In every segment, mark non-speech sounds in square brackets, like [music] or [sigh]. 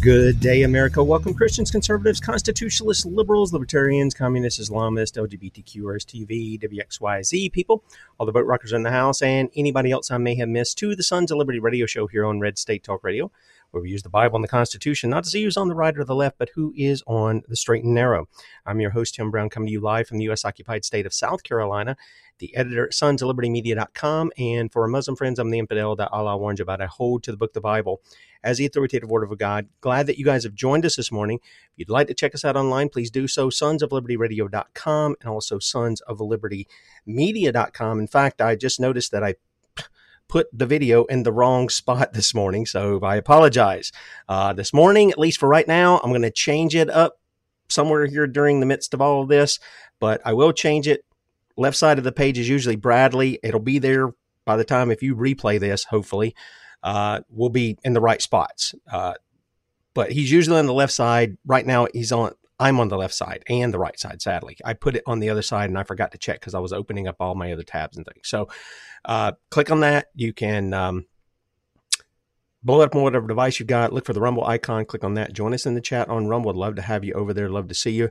Good day, America. Welcome, Christians, conservatives, constitutionalists, liberals, libertarians, communists, Islamists, LGBTQ, TV, WXYZ people, all the boat rockers in the house, and anybody else I may have missed to the Sons of Liberty radio show here on Red State Talk Radio, where we use the Bible and the Constitution, not to see who's on the right or the left, but who is on the straight and narrow. I'm your host, Tim Brown, coming to you live from the U.S. occupied state of South Carolina the editor at sons of liberty media.com. And for our Muslim friends, I'm the infidel that Allah warns about. I hold to the book, the Bible, as the authoritative word of a God. Glad that you guys have joined us this morning. If you'd like to check us out online, please do so. Sons of Liberty Radio.com and also Sons of Liberty Media.com. In fact, I just noticed that I put the video in the wrong spot [laughs] this morning, so I apologize. Uh, this morning, at least for right now, I'm going to change it up somewhere here during the midst of all of this, but I will change it Left side of the page is usually Bradley. It'll be there by the time if you replay this, hopefully, uh, will be in the right spots. Uh, but he's usually on the left side. Right now, he's on. I'm on the left side and the right side. Sadly, I put it on the other side and I forgot to check because I was opening up all my other tabs and things. So, uh, click on that. You can um, blow up on whatever device you've got. Look for the Rumble icon. Click on that. Join us in the chat on Rumble. I'd love to have you over there. Love to see you.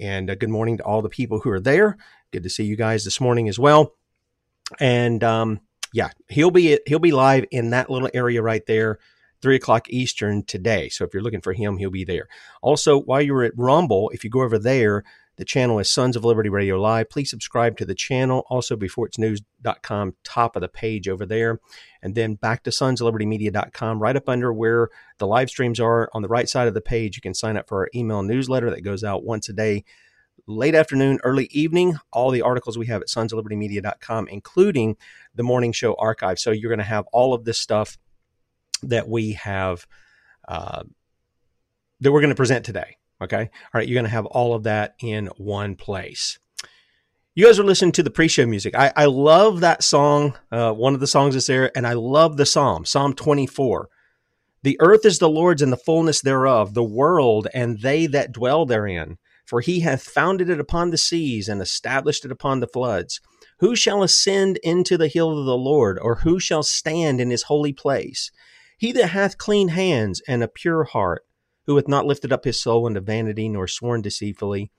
And uh, good morning to all the people who are there. Good to see you guys this morning as well. And um, yeah, he'll be he'll be live in that little area right there, three o'clock Eastern today. So if you're looking for him, he'll be there. Also, while you're at Rumble, if you go over there, the channel is Sons of Liberty Radio Live. Please subscribe to the channel. Also, beforeitsnews.com, top of the page over there. And then back to sons of liberty media.com, right up under where the live streams are on the right side of the page. You can sign up for our email newsletter that goes out once a day late afternoon, early evening, all the articles we have at sons of liberty media.com, including the morning show archive. So you're going to have all of this stuff that we have uh, that we're going to present today. Okay. All right. You're going to have all of that in one place. You guys are listening to the pre-show music. I, I love that song. Uh, one of the songs is there, and I love the Psalm, Psalm 24. The earth is the Lord's and the fullness thereof, the world and they that dwell therein. For he hath founded it upon the seas and established it upon the floods. Who shall ascend into the hill of the Lord, or who shall stand in his holy place? He that hath clean hands and a pure heart, who hath not lifted up his soul unto vanity, nor sworn deceitfully,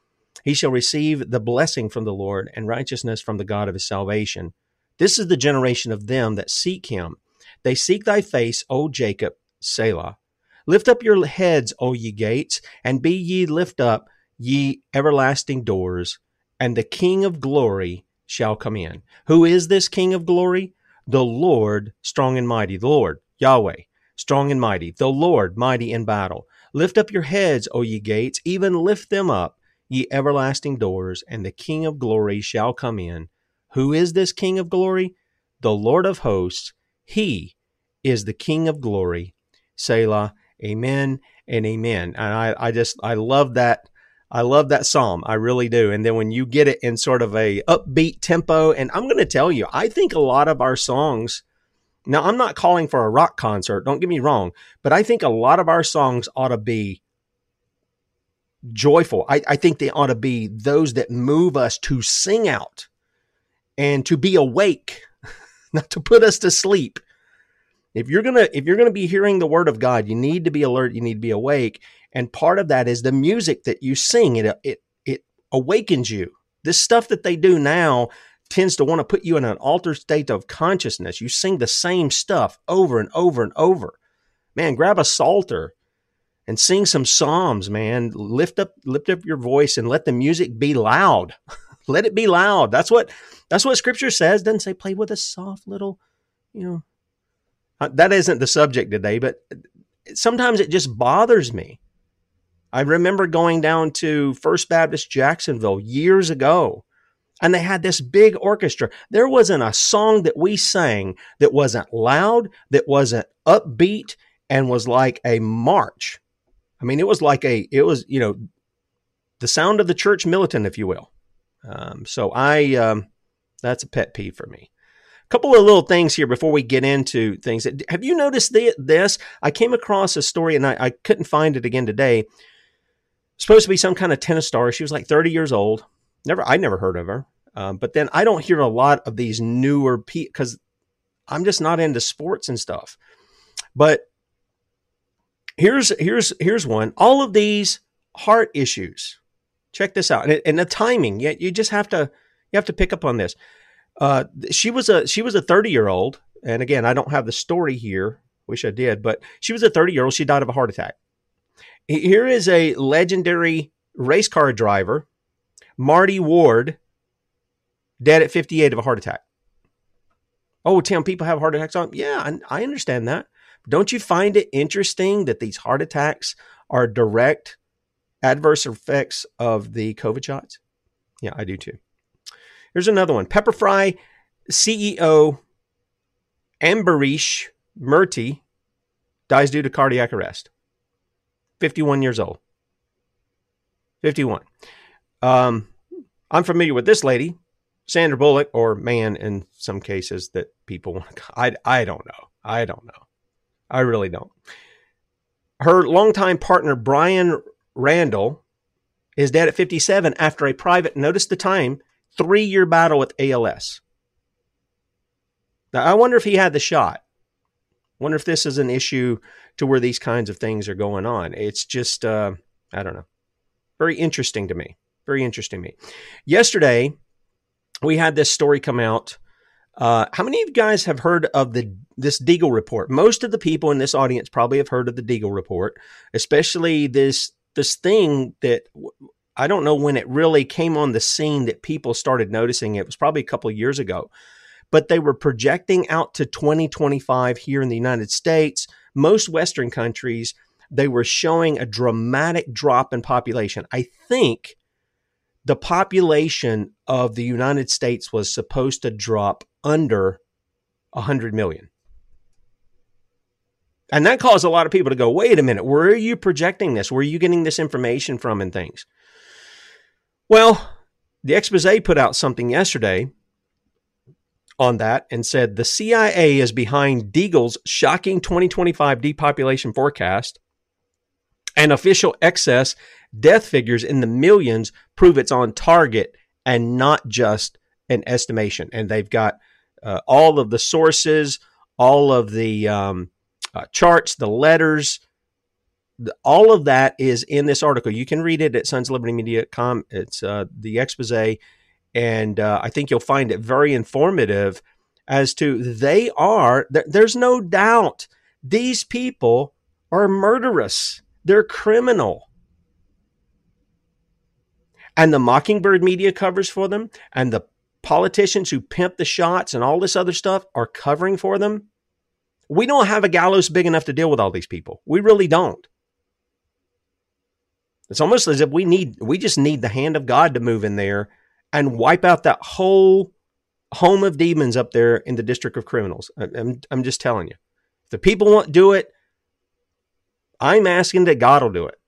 he shall receive the blessing from the Lord and righteousness from the God of his salvation. This is the generation of them that seek him. They seek thy face, O Jacob, Selah. Lift up your heads, O ye gates, and be ye lift up, ye everlasting doors, and the King of glory shall come in. Who is this King of glory? The Lord, strong and mighty. The Lord, Yahweh, strong and mighty. The Lord, mighty in battle. Lift up your heads, O ye gates, even lift them up, ye everlasting doors, and the King of glory shall come in. Who is this King of glory? The Lord of hosts. He is the King of glory. Selah. Amen and amen. And I, I just, I love that I love that psalm. I really do. And then when you get it in sort of a upbeat tempo, and I'm going to tell you, I think a lot of our songs, now I'm not calling for a rock concert, don't get me wrong, but I think a lot of our songs ought to be joyful. I, I think they ought to be those that move us to sing out and to be awake, [laughs] not to put us to sleep. If you're gonna if you're gonna be hearing the word of God, you need to be alert, you need to be awake, and part of that is the music that you sing. It it it awakens you. This stuff that they do now tends to want to put you in an altered state of consciousness. You sing the same stuff over and over and over. Man, grab a psalter and sing some psalms, man. Lift up lift up your voice and let the music be loud. [laughs] let it be loud. That's what that's what scripture says. Doesn't say play with a soft little, you know. Uh, that isn't the subject today, but sometimes it just bothers me. I remember going down to First Baptist Jacksonville years ago and they had this big orchestra. There wasn't a song that we sang that wasn't loud, that wasn't upbeat, and was like a march. I mean, it was like a, it was, you know, the sound of the church militant, if you will. Um, so I, um, that's a pet peeve for me. A couple of little things here before we get into things. Have you noticed this? I came across a story and I, I couldn't find it again today. Supposed to be some kind of tennis star. She was like 30 years old Never, I never heard of her. Um, but then I don't hear a lot of these newer people because I'm just not into sports and stuff. But here's here's here's one. All of these heart issues. Check this out, and, and the timing. Yeah, you just have to you have to pick up on this. Uh, she was a she was a 30 year old, and again, I don't have the story here. Wish I did, but she was a 30 year old. She died of a heart attack. Here is a legendary race car driver Marty Ward, dead at 58 of a heart attack. Oh, Tim, people have heart attacks on. Yeah, I, I understand that. Don't you find it interesting that these heart attacks are direct adverse effects of the COVID shots? Yeah, I do too. Here's another one. Pepperfry CEO Ambarish Murthy dies due to cardiac arrest. 51 years old. 51. Um, I'm familiar with this lady, Sandra Bullock, or man in some cases that people want to. I, I don't know. I don't know. I really don't. Her longtime partner, Bryan Randall, is dead at 57 after a private, notice the time, three year battle with ALS. Now, I wonder if he had the shot. Wonder if this is an issue to where these kinds of things are going on. It's just, uh, I don't know. Very interesting to me. Very interesting to me. Yesterday, we had this story come out. Uh, how many of you guys have heard of the this Deagel report? Most of the people in this audience probably have heard of the Deagel report, especially this this thing that I don't know when it really came on the scene that people started noticing. It was probably a couple of years ago, but they were projecting out to 2025 here in the United States. Most Western countries, they were showing a dramatic drop in population. I think the population of the United States was supposed to drop under 100 million. And that caused a lot of people to go, wait a minute, where are you projecting this? Where are you getting this information from and things? Well, the expose put out something yesterday on that and said the CIA is behind Deagel's shocking 2025 depopulation forecast and official excess death figures in the millions prove it's on target and not just an estimation. And they've got uh, all of the sources, all of the um, uh, charts, the letters, the, all of that is in this article. You can read it at sonslibertymedia.com. It's uh, the expose, and uh, I think you'll find it very informative as to they are. Th- there's no doubt these people are murderous. They're criminal and the Mockingbird media covers for them, and the politicians who pimp the shots and all this other stuff are covering for them. We don't have a gallows big enough to deal with all these people. We really don't. It's almost as if we need we just need the hand of God to move in there and wipe out that whole home of demons up there in the district of criminals. I'm, I'm just telling you. If the people won't do it, I'm asking that God will do it.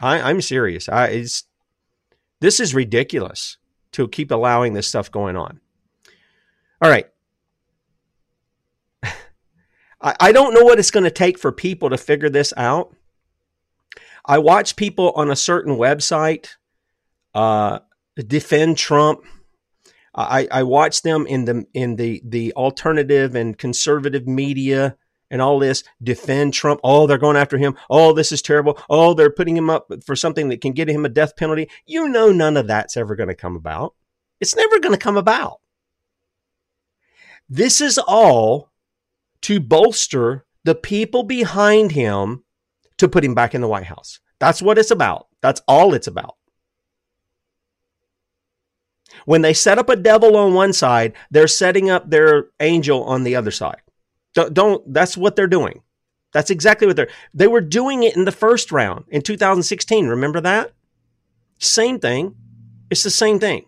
I, I'm serious. I, it's this is ridiculous to keep allowing this stuff going on. All right. [laughs] I, I don't know what it's going to take for people to figure this out. I watch people on a certain website uh, defend Trump. I, I watch them in the in the the alternative and conservative media and all this defend Trump. Oh, they're going after him. Oh, this is terrible. Oh, they're putting him up for something that can get him a death penalty. You know, none of that's ever going to come about. It's never going to come about. This is all to bolster the people behind him to put him back in the White House. That's what it's about. That's all it's about. When they set up a devil on one side, they're setting up their angel on the other side. Don't, don't that's what they're doing. That's exactly what they're they were doing it in the first round in 2016. Remember that? Same thing. It's the same thing.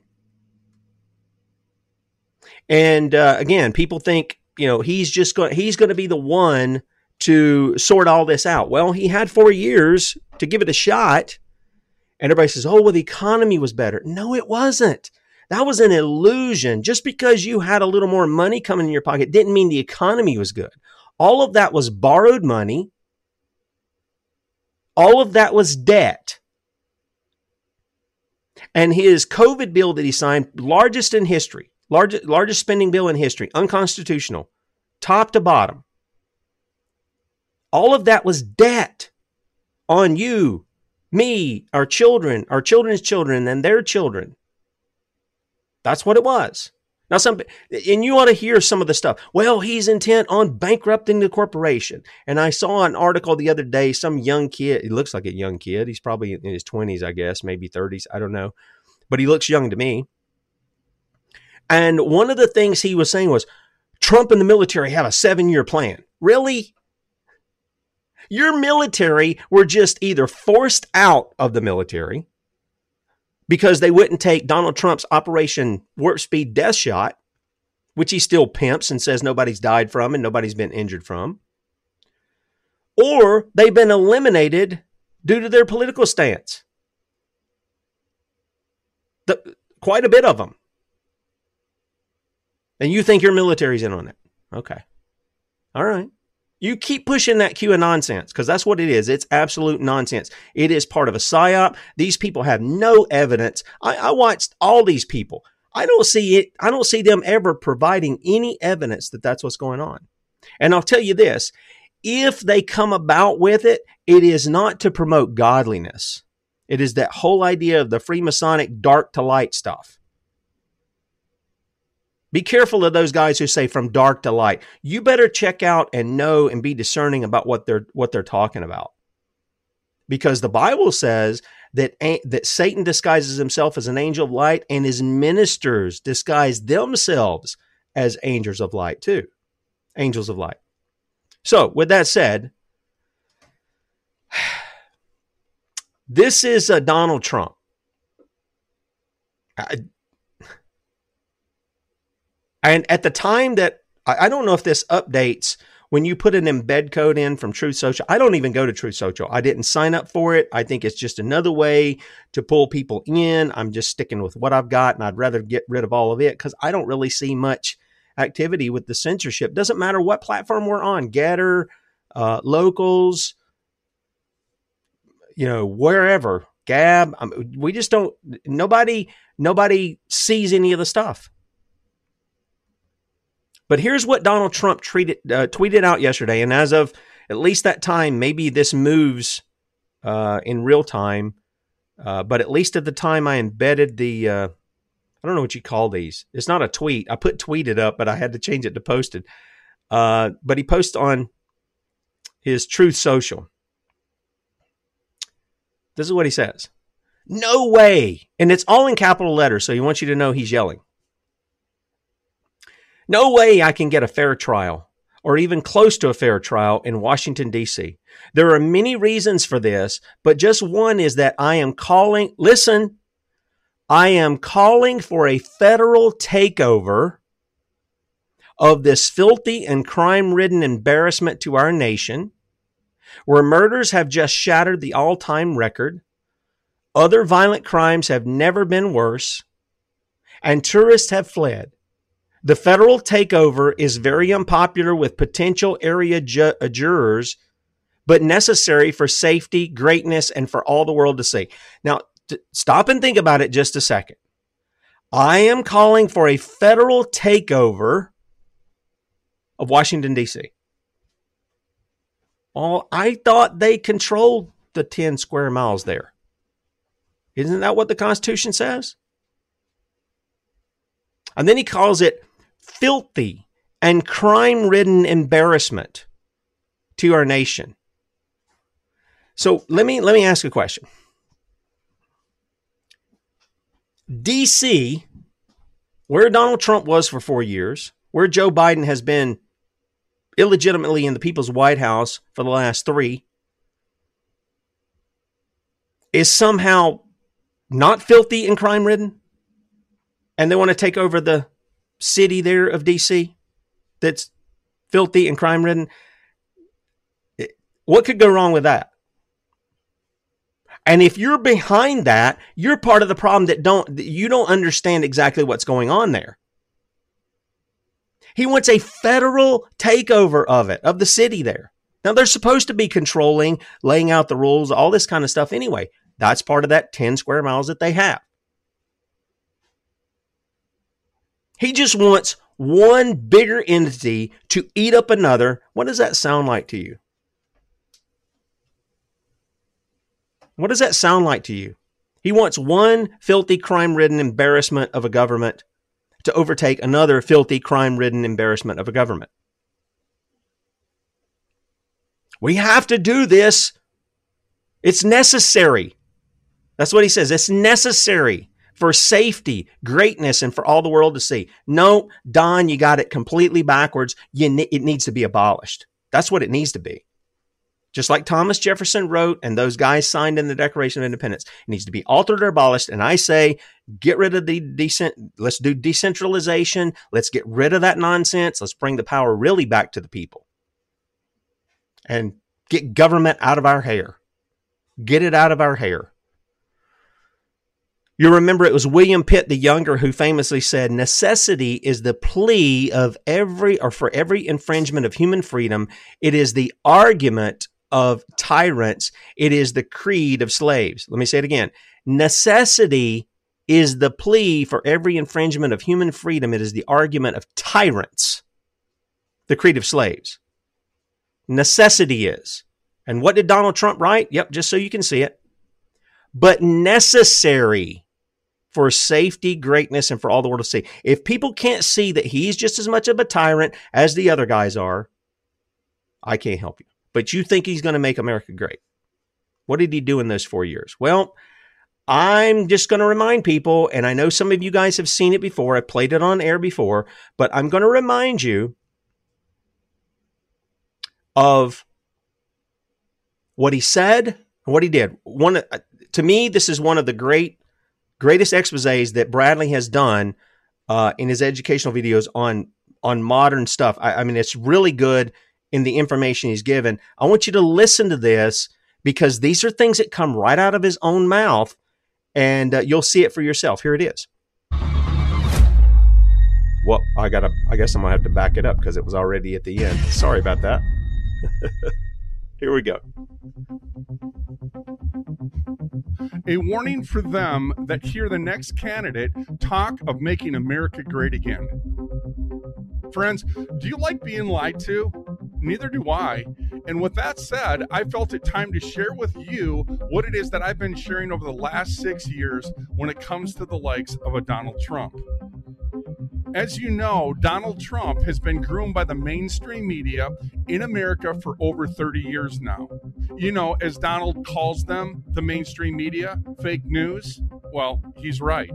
And uh, again, people think you know he's just going he's going to be the one to sort all this out. Well, he had four years to give it a shot. And everybody says, oh, well, the economy was better. No, it wasn't. That was an illusion. Just because you had a little more money coming in your pocket didn't mean the economy was good. All of that was borrowed money. All of that was debt. And his COVID bill that he signed, largest in history, largest, largest spending bill in history, unconstitutional, top to bottom. All of that was debt on you, me, our children, our children's children, and their children. That's what it was. Now, some, and you ought to hear some of the stuff. Well, he's intent on bankrupting the corporation. And I saw an article the other day, some young kid, he looks like a young kid. He's probably in his 20s, I guess, maybe 30s. I don't know. But he looks young to me. And one of the things he was saying was Trump and the military have a seven year plan. Really? Your military were just either forced out of the military because they wouldn't take Donald Trump's Operation Warp Speed Death Shot, which he still pimps and says nobody's died from and nobody's been injured from, or they've been eliminated due to their political stance. The, quite a bit of them. And you think your military's in on it. Okay. All right. You keep pushing that queue of nonsense because that's what it is. It's absolute nonsense. It is part of a psyop. These people have no evidence. I, I watched all these people. I don't see it. I don't see them ever providing any evidence that that's what's going on. And I'll tell you this: if they come about with it, it is not to promote godliness. It is that whole idea of the Freemasonic dark to light stuff. Be careful of those guys who say from dark to light. You better check out and know and be discerning about what they're what they're talking about. Because the Bible says that that Satan disguises himself as an angel of light and his ministers disguise themselves as angels of light too. Angels of light. So, with that said, [sighs] this is uh, Donald Trump. I, and at the time that I, I don't know if this updates when you put an embed code in from Truth Social, I don't even go to Truth Social. I didn't sign up for it. I think it's just another way to pull people in. I'm just sticking with what I've got, and I'd rather get rid of all of it because I don't really see much activity with the censorship. Doesn't matter what platform we're on, Gettr, uh, Locals, you know, wherever, Gab. I mean, we just don't. Nobody, nobody sees any of the stuff. But here's what Donald Trump treated, uh, tweeted out yesterday. And as of at least that time, maybe this moves uh, in real time. Uh, but at least at the time I embedded the, uh, I don't know what you call these. It's not a tweet. I put tweeted up, but I had to change it to posted. Uh, but he posted on his Truth Social. This is what he says. No way. And it's all in capital letters. So he wants you to know he's yelling. No way I can get a fair trial or even close to a fair trial in Washington, D.C. There are many reasons for this, but just one is that I am calling, listen, I am calling for a federal takeover of this filthy and crime ridden embarrassment to our nation, where murders have just shattered the all time record, other violent crimes have never been worse, and tourists have fled. The federal takeover is very unpopular with potential area ju- uh, jurors, but necessary for safety, greatness, and for all the world to see. Now, t- stop and think about it just a second. I am calling for a federal takeover of Washington, D.C. Well, I thought they controlled the 10 square miles there. Isn't that what the Constitution says? And then he calls it filthy and crime ridden embarrassment to our nation. So let me let me ask a question. DC, where Donald Trump was for four years, where Joe Biden has been illegitimately in the people's White House for the last three, is somehow not filthy and crime ridden. And they want to take over the city there of DC that's filthy and crime ridden. What could go wrong with that? And if you're behind that, you're part of the problem that don't you don't understand exactly what's going on there. He wants a federal takeover of it, of the city there. Now they're supposed to be controlling, laying out the rules, all this kind of stuff anyway. That's part of that 10 square miles that they have. He just wants one bigger entity to eat up another. What does that sound like to you? What does that sound like to you? He wants one filthy, crime ridden embarrassment of a government to overtake another filthy, crime ridden embarrassment of a government. We have to do this. It's necessary. That's what he says. It's necessary for safety, greatness, and for all the world to see. No, Don, you got it completely backwards. You ne- it needs to be abolished. That's what it needs to be. Just like Thomas Jefferson wrote and those guys signed in the Declaration of Independence, it needs to be altered or abolished. And I say, get rid of the decent, let's do decentralization. Let's get rid of that nonsense. Let's bring the power really back to the people and get government out of our hair. Get it out of our hair. You remember it was William Pitt the Younger who famously said, Necessity is the plea of every or for every infringement of human freedom. It is the argument of tyrants. It is the creed of slaves. Let me say it again. Necessity is the plea for every infringement of human freedom. It is the argument of tyrants, the creed of slaves. Necessity is. And what did Donald Trump write? Yep, just so you can see it. But necessary for safety, greatness, and for all the world to see. If people can't see that he's just as much of a tyrant as the other guys are, I can't help you but you think he's going to make America great. What did he do in those four years? Well, I'm just going to remind people, and I know some of you guys have seen it before. I played it on air before, but I'm going to remind you of what he said and what he did. One uh, to me, this is one of the great, greatest exposés that Bradley has done uh, in his educational videos on on modern stuff. I, I mean, it's really good in the information he's given. I want you to listen to this because these are things that come right out of his own mouth and uh, you'll see it for yourself. Here it is. Well, I got to I guess I'm to have to back it up because it was already at the end. Sorry about that. [laughs] Here we go. A warning for them that hear the next candidate talk of making America great again. Friends, do you like being lied to? Neither do I. And with that said, I felt it time to share with you what it is that I've been sharing over the last six years when it comes to the likes of a Donald Trump. As you know, Donald Trump has been groomed by the mainstream media in America for over 30 years now. You know, as Donald calls them, the mainstream media, fake news, well, he's right.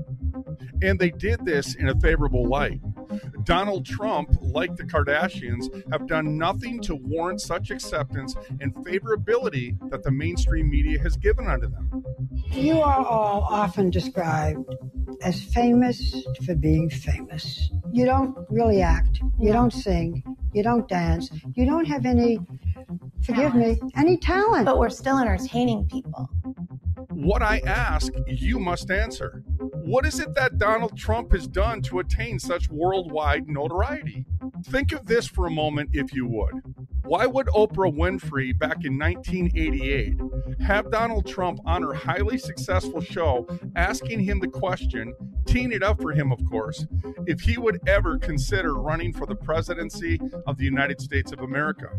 And they did this in a favorable light. Donald Trump, like the Kardashians, have done nothing to warrant such acceptance and favorability that the mainstream media has given unto them. You are all often described as famous for being famous. You don't really act, you don't sing, you don't dance, you don't have any, forgive me, any talent. But we're still entertaining people. What I ask, you must answer. What is it that Donald Trump has done to attain such worldwide notoriety? Think of this for a moment, if you would. Why would Oprah Winfrey back in 1988 have Donald Trump on her highly successful show asking him the question, teeing it up for him, of course, if he would ever consider running for the presidency of the United States of America?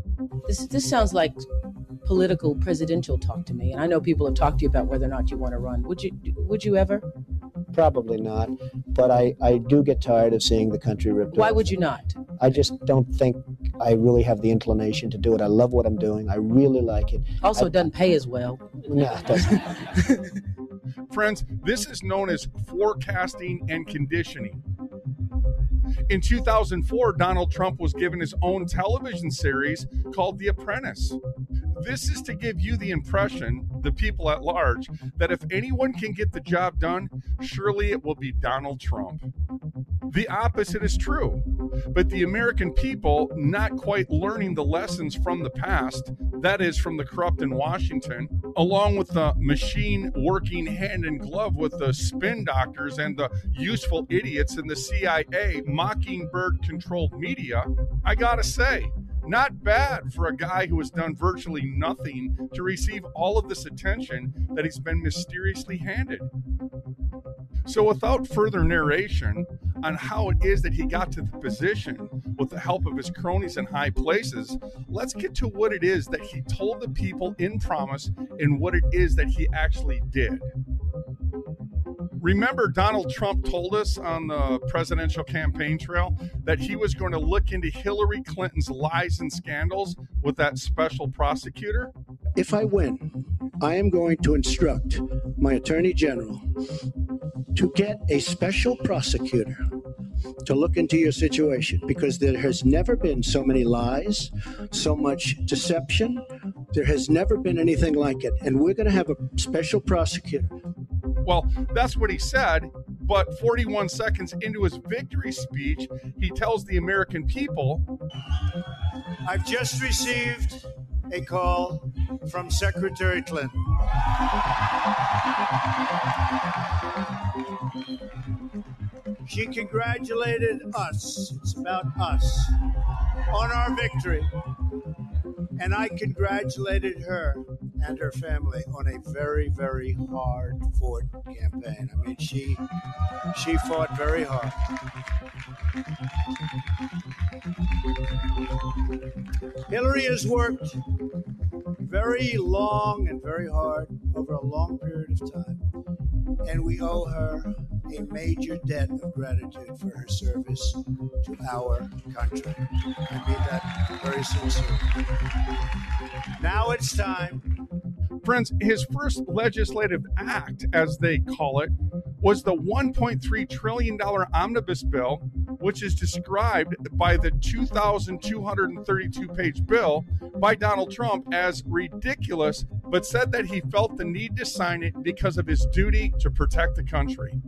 This, this sounds like political presidential talk to me. And I know people have talked to you about whether or not you want to run. Would you would you ever? Probably not. But I, I do get tired of seeing the country ripped Why off. would you not? I just don't think I really have the inclination to do it. I love what I'm doing. I really like it. Also, I, it doesn't pay as well. No, it doesn't. [laughs] Friends, this is known as forecasting and conditioning. In 2004, Donald Trump was given his own television series called The Apprentice. This is to give you the impression, the people at large, that if anyone can get the job done, surely it will be Donald Trump. The opposite is true. But the American people, not quite learning the lessons from the past, that is, from the corrupt in Washington, along with the machine working hand in glove with the spin doctors and the useful idiots in the CIA, mockingbird controlled media, I gotta say, not bad for a guy who has done virtually nothing to receive all of this attention that he's been mysteriously handed. So, without further narration on how it is that he got to the position with the help of his cronies in high places, let's get to what it is that he told the people in promise and what it is that he actually did. Remember, Donald Trump told us on the presidential campaign trail that he was going to look into Hillary Clinton's lies and scandals with that special prosecutor? If I win, I am going to instruct my attorney general to get a special prosecutor to look into your situation because there has never been so many lies, so much deception. There has never been anything like it. And we're going to have a special prosecutor well, that's what he said. But 41 seconds into his victory speech, he tells the American people I've just received a call from Secretary Clinton. She congratulated us, it's about us, on our victory. And I congratulated her and her family on a very, very hard fought campaign. I mean, she she fought very hard. Hillary has worked very long and very hard over a long period of time, and we owe her a major debt of gratitude for her service to our country. I mean that very sincerely. Now it's time Friends, his first legislative act, as they call it, was the $1.3 trillion omnibus bill, which is described by the 2,232 page bill by Donald Trump as ridiculous, but said that he felt the need to sign it because of his duty to protect the country.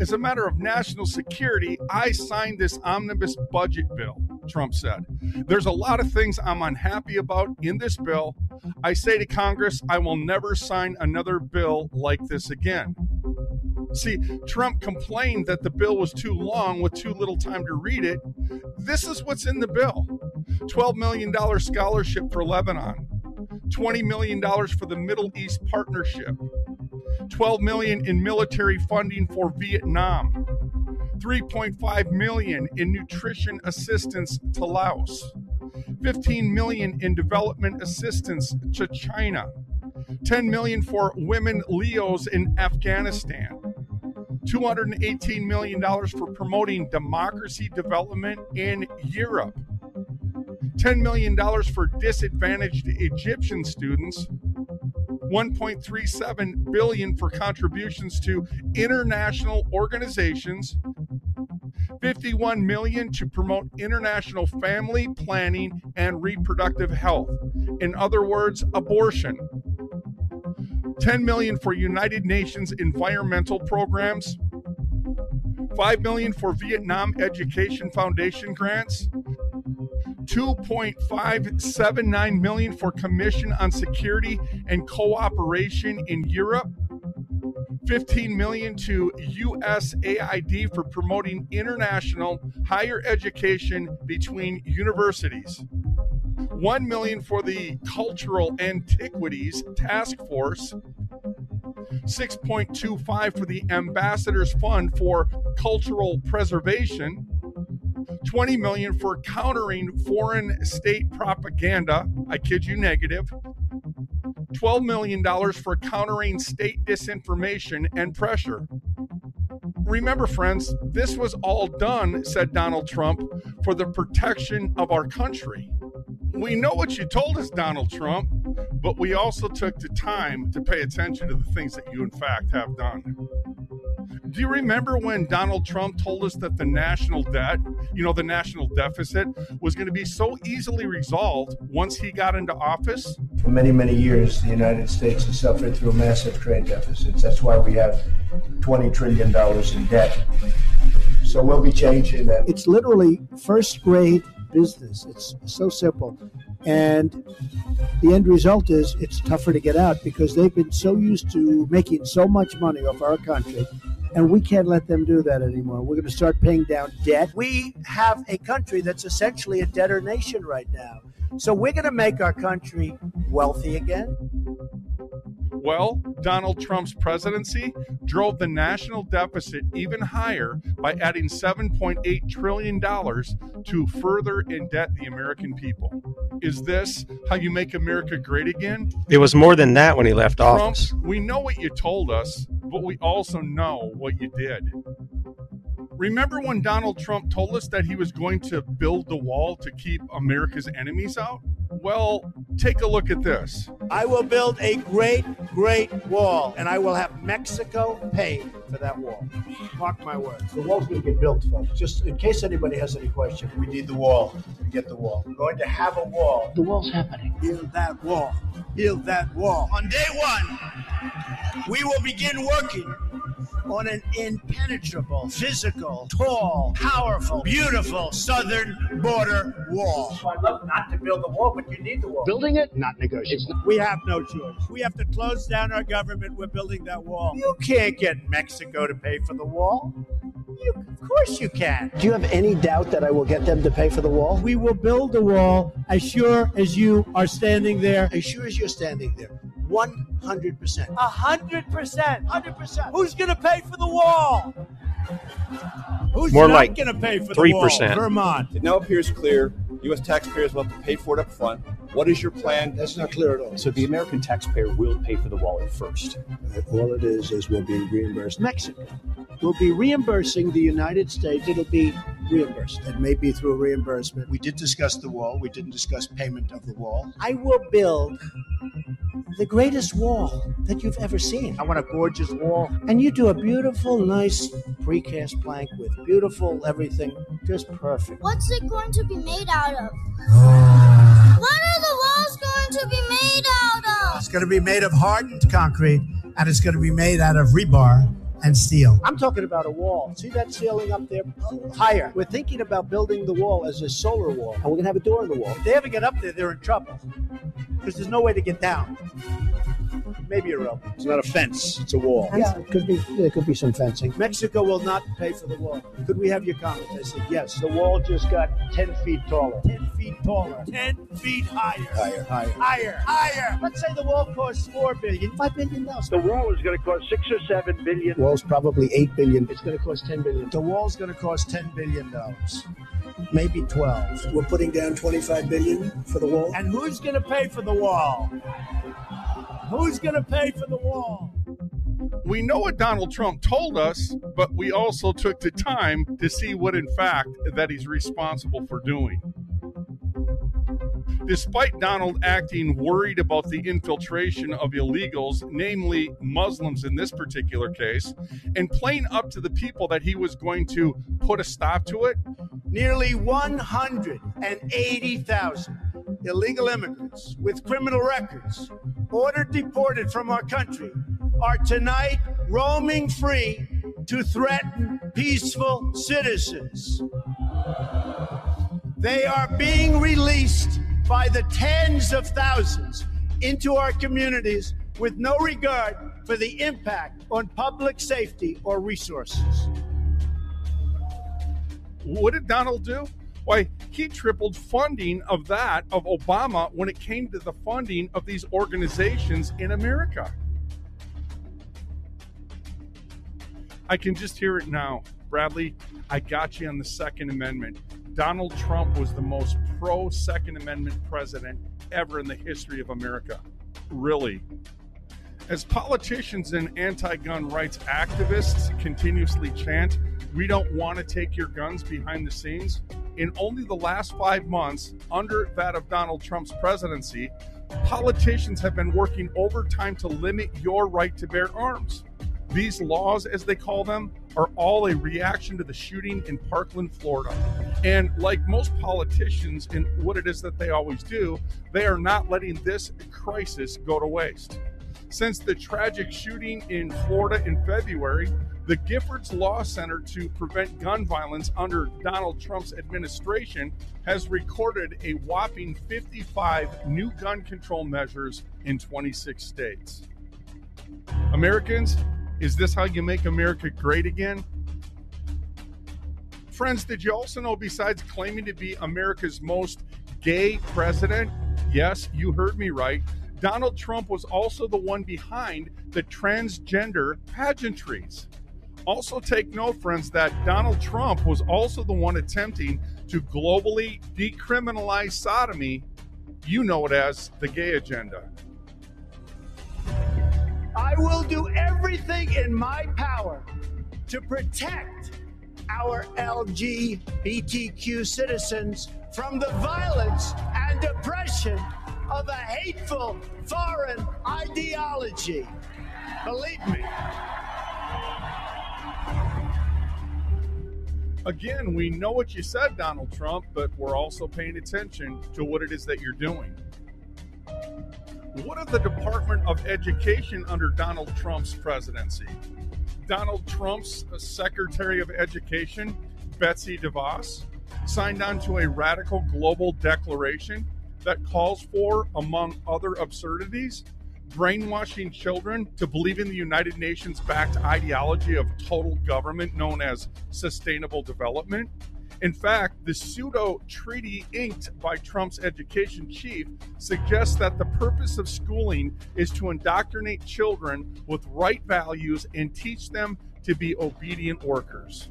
As a matter of national security, I signed this omnibus budget bill, Trump said. There's a lot of things I'm unhappy about in this bill. I say to Congress, I will never sign another bill like this again. See, Trump complained that the bill was too long with too little time to read it. This is what's in the bill $12 million scholarship for Lebanon, $20 million for the Middle East Partnership, 12 million in military funding for Vietnam, 3.5 million in nutrition assistance to Laos, 15 million in development assistance to China, 10 million for women Leos in Afghanistan, $218 million for promoting democracy development in Europe, $10 million for disadvantaged Egyptian students, 1.37 billion for contributions to international organizations 51 million to promote international family planning and reproductive health. In other words abortion. 10 million for united nations environmental programs. 5 million for vietnam education foundation grants 2.579 million for Commission on Security and Cooperation in Europe. 15 million to USAID for promoting international higher education between universities. 1 million for the Cultural Antiquities Task Force. 6.25 for the Ambassadors Fund for Cultural Preservation. 20 million for countering foreign state propaganda. I kid you negative. $12 million for countering state disinformation and pressure. Remember, friends, this was all done, said Donald Trump, for the protection of our country. We know what you told us, Donald Trump, but we also took the time to pay attention to the things that you, in fact, have done. Do you remember when Donald Trump told us that the national debt, you know, the national deficit, was going to be so easily resolved once he got into office? For many, many years, the United States has suffered through massive trade deficits. That's why we have $20 trillion in debt. So we'll be changing that. It's literally first grade business. It's so simple. And the end result is it's tougher to get out because they've been so used to making so much money off our country. And we can't let them do that anymore. We're going to start paying down debt. We have a country that's essentially a debtor nation right now. So we're going to make our country wealthy again. Well, Donald Trump's presidency drove the national deficit even higher by adding $7.8 trillion to further indebt the American people. Is this how you make America great again? It was more than that when he left Trump, office. we know what you told us, but we also know what you did. Remember when Donald Trump told us that he was going to build the wall to keep America's enemies out? Well, take a look at this. I will build a great, great wall, and I will have Mexico pay for that wall. Mark my words. The wall's going to get built, folks. Just in case anybody has any question, we need the wall to get the wall. We're going to have a wall. The wall's happening. Build that wall. Build that wall. On day one, we will begin working on an impenetrable, physical, tall, powerful, beautiful southern border wall. I'd love not to build the wall, but you need the wall. Building it, not negotiable. We have no choice. We have to close down our government. We're building that wall. You can't get Mexico to pay for the wall. You, of course you can. Do you have any doubt that I will get them to pay for the wall? We will build the wall as sure as you are standing there. As sure as you're standing there, 100%. A hundred percent. Hundred percent. Who's gonna pay for the wall? Who's More not like gonna pay for the 3%. wall? Vermont. It now appears clear U.S. taxpayers will have to pay for it up front. What is your plan? That's not clear at all. So the American taxpayer will pay for the wall at first. All it is is we'll be reimbursed. Mexico will be reimbursing the United States. It'll be reimbursed. It may be through reimbursement. We did discuss the wall. We didn't discuss payment of the wall. I will build the greatest wall that you've ever seen. I want a gorgeous wall. And you do a beautiful, nice precast plank with beautiful everything, just perfect. What's it going to be made out of? [laughs] what are the walls going to be made out of? It's going to be made of hardened concrete, and it's going to be made out of rebar and steel. I'm talking about a wall. See that ceiling up there? Higher. We're thinking about building the wall as a solar wall, and we're going to have a door in the wall. If they ever get up there, they're in trouble because there's no way to get down. Maybe a rope. It's not a fence. It's a wall. Yeah, it could be. There could be some fencing. Mexico will not pay for the wall. Could we have your comment? I said yes. The wall just got 10 feet taller. 10 feet taller. 10 feet higher. Higher, higher. Higher. Higher. Let's say the wall costs four billion. Five billion dollars. The wall is going to cost six or seven billion. The Wall's probably eight billion. It's going to cost ten billion. The wall's going to cost ten billion dollars. Maybe twelve. We're putting down twenty-five billion for the wall. And who's going to pay for the wall? Who's going to pay for the wall? We know what Donald Trump told us, but we also took the time to see what, in fact, that he's responsible for doing. Despite Donald acting worried about the infiltration of illegals, namely Muslims in this particular case, and playing up to the people that he was going to put a stop to it, Nearly 180,000 illegal immigrants with criminal records ordered deported from our country are tonight roaming free to threaten peaceful citizens. They are being released by the tens of thousands into our communities with no regard for the impact on public safety or resources. What did Donald do? Why, he tripled funding of that of Obama when it came to the funding of these organizations in America. I can just hear it now. Bradley, I got you on the Second Amendment. Donald Trump was the most pro Second Amendment president ever in the history of America. Really. As politicians and anti gun rights activists continuously chant, we don't want to take your guns behind the scenes, in only the last five months, under that of Donald Trump's presidency, politicians have been working overtime to limit your right to bear arms. These laws, as they call them, are all a reaction to the shooting in Parkland, Florida. And like most politicians in what it is that they always do, they are not letting this crisis go to waste. Since the tragic shooting in Florida in February, the Giffords Law Center to Prevent Gun Violence under Donald Trump's administration has recorded a whopping 55 new gun control measures in 26 states. Americans, is this how you make America great again? Friends, did you also know besides claiming to be America's most gay president? Yes, you heard me right. Donald Trump was also the one behind the transgender pageantries. Also, take note, friends, that Donald Trump was also the one attempting to globally decriminalize sodomy. You know it as the gay agenda. I will do everything in my power to protect our LGBTQ citizens from the violence and oppression of a hateful foreign ideology. Believe me. Again, we know what you said, Donald Trump, but we're also paying attention to what it is that you're doing. What of the Department of Education under Donald Trump's presidency? Donald Trump's Secretary of Education, Betsy DeVos, signed on to a radical global declaration that calls for, among other absurdities, brainwashing children to believe in the United Nations backed ideology of total government known as sustainable development. In fact, the pseudo treaty inked by Trump's education chief suggests that the purpose of schooling is to indoctrinate children with right values and teach them to be obedient workers.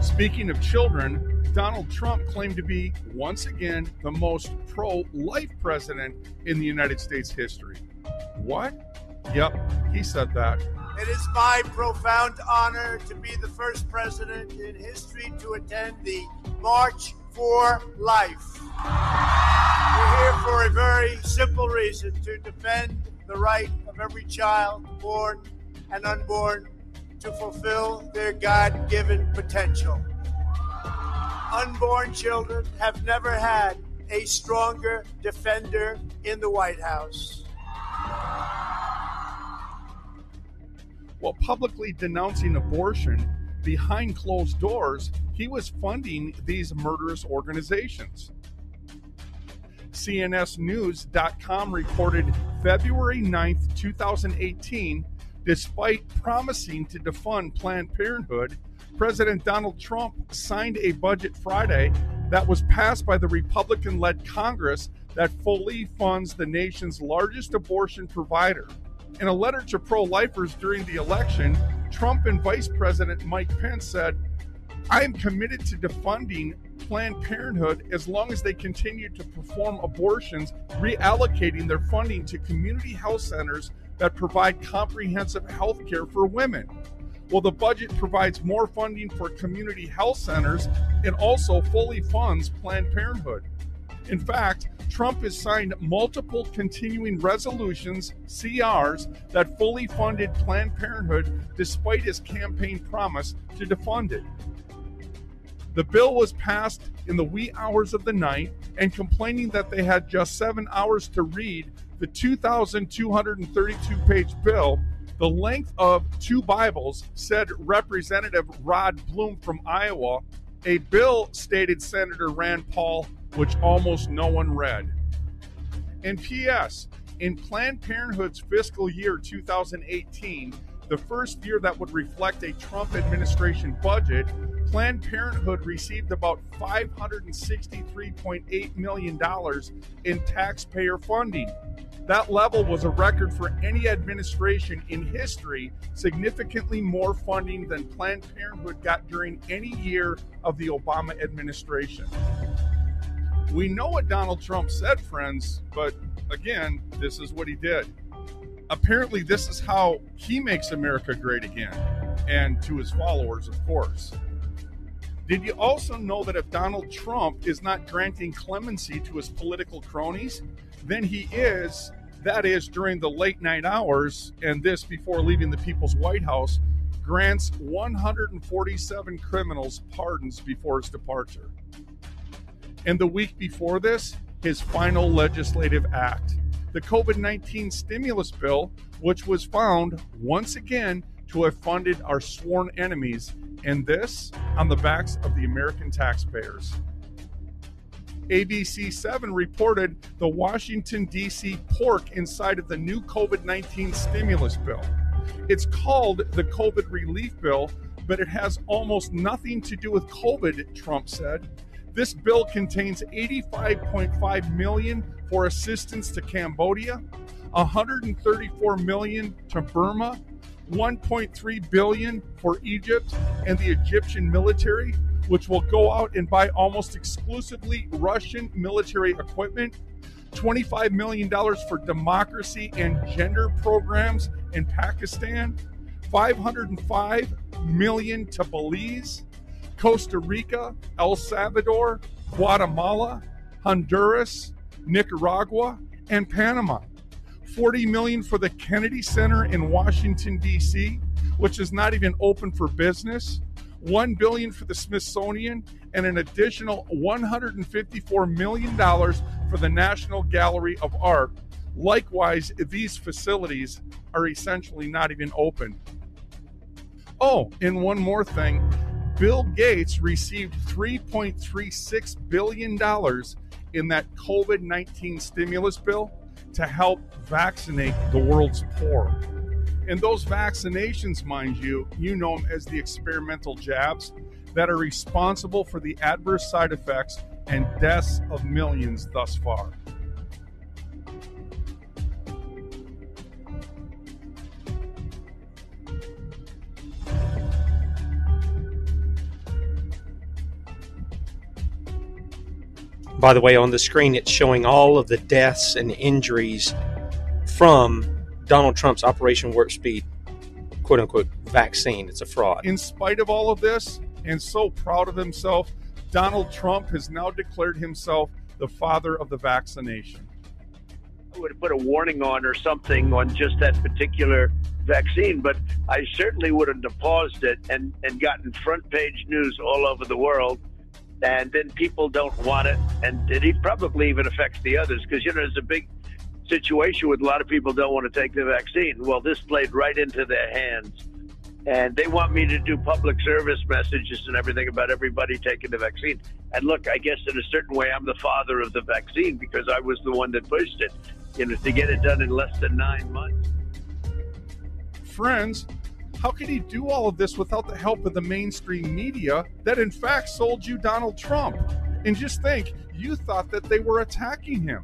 Speaking of children, Donald Trump claimed to be, once again, the most pro life president in the United States history. What? Yep, he said that. It is my profound honor to be the first president in history to attend the March for Life. We're here for a very simple reason to defend the right of every child, born and unborn, to fulfill their God given potential. Unborn children have never had a stronger defender in the White House. While publicly denouncing abortion behind closed doors, he was funding these murderous organizations. CNSNews.com reported February 9th, 2018, despite promising to defund Planned Parenthood, President Donald Trump signed a budget Friday that was passed by the Republican led Congress that fully funds the nation's largest abortion provider. In a letter to pro lifers during the election, Trump and Vice President Mike Pence said, I am committed to defunding Planned Parenthood as long as they continue to perform abortions, reallocating their funding to community health centers that provide comprehensive health care for women. Well, the budget provides more funding for community health centers and also fully funds Planned Parenthood. In fact, Trump has signed multiple continuing resolutions, CRs, that fully funded Planned Parenthood despite his campaign promise to defund it. The bill was passed in the wee hours of the night, and complaining that they had just seven hours to read the 2,232 page bill, the length of two Bibles, said Representative Rod Blum from Iowa. A bill, stated Senator Rand Paul, which almost no one read. And P.S. In Planned Parenthood's fiscal year 2018, the first year that would reflect a Trump administration budget, Planned Parenthood received about $563.8 million in taxpayer funding. That level was a record for any administration in history, significantly more funding than Planned Parenthood got during any year of the Obama administration. We know what Donald Trump said, friends, but again, this is what he did. Apparently, this is how he makes America great again, and to his followers, of course. Did you also know that if Donald Trump is not granting clemency to his political cronies, then he is, that is, during the late night hours, and this before leaving the People's White House, grants 147 criminals pardons before his departure. And the week before this, his final legislative act, the COVID 19 stimulus bill, which was found once again to have funded our sworn enemies, and this on the backs of the American taxpayers. ABC 7 reported the Washington, D.C. pork inside of the new COVID 19 stimulus bill. It's called the COVID relief bill, but it has almost nothing to do with COVID, Trump said. This bill contains 85.5 million for assistance to Cambodia, 134 million to Burma, 1.3 billion for Egypt and the Egyptian military, which will go out and buy almost exclusively Russian military equipment, $25 million for democracy and gender programs in Pakistan, 505 million to Belize, Costa Rica, El Salvador, Guatemala, Honduras, Nicaragua, and Panama. 40 million for the Kennedy Center in Washington D.C., which is not even open for business. 1 billion for the Smithsonian and an additional 154 million dollars for the National Gallery of Art. Likewise, these facilities are essentially not even open. Oh, and one more thing. Bill Gates received $3.36 billion in that COVID 19 stimulus bill to help vaccinate the world's poor. And those vaccinations, mind you, you know them as the experimental jabs that are responsible for the adverse side effects and deaths of millions thus far. By the way, on the screen, it's showing all of the deaths and injuries from Donald Trump's Operation Warp Speed, quote unquote, vaccine. It's a fraud. In spite of all of this, and so proud of himself, Donald Trump has now declared himself the father of the vaccination. I would have put a warning on or something on just that particular vaccine, but I certainly wouldn't have paused it and, and gotten front page news all over the world. And then people don't want it, and it probably even affects the others because you know there's a big situation with a lot of people don't want to take the vaccine. Well, this played right into their hands. And they want me to do public service messages and everything about everybody taking the vaccine. And look, I guess in a certain way, I'm the father of the vaccine because I was the one that pushed it. You know, to get it done in less than nine months. Friends, how could he do all of this without the help of the mainstream media that, in fact, sold you Donald Trump? And just think, you thought that they were attacking him.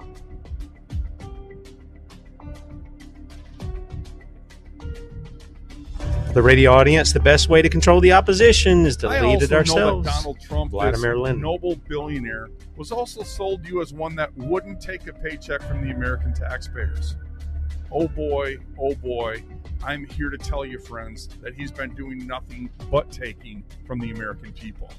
The radio audience, the best way to control the opposition is to I lead it ourselves. Know that Donald Trump, Vladimir Lenin. noble billionaire, was also sold you as one that wouldn't take a paycheck from the American taxpayers. Oh boy, oh boy, I'm here to tell you, friends, that he's been doing nothing but taking from the American people.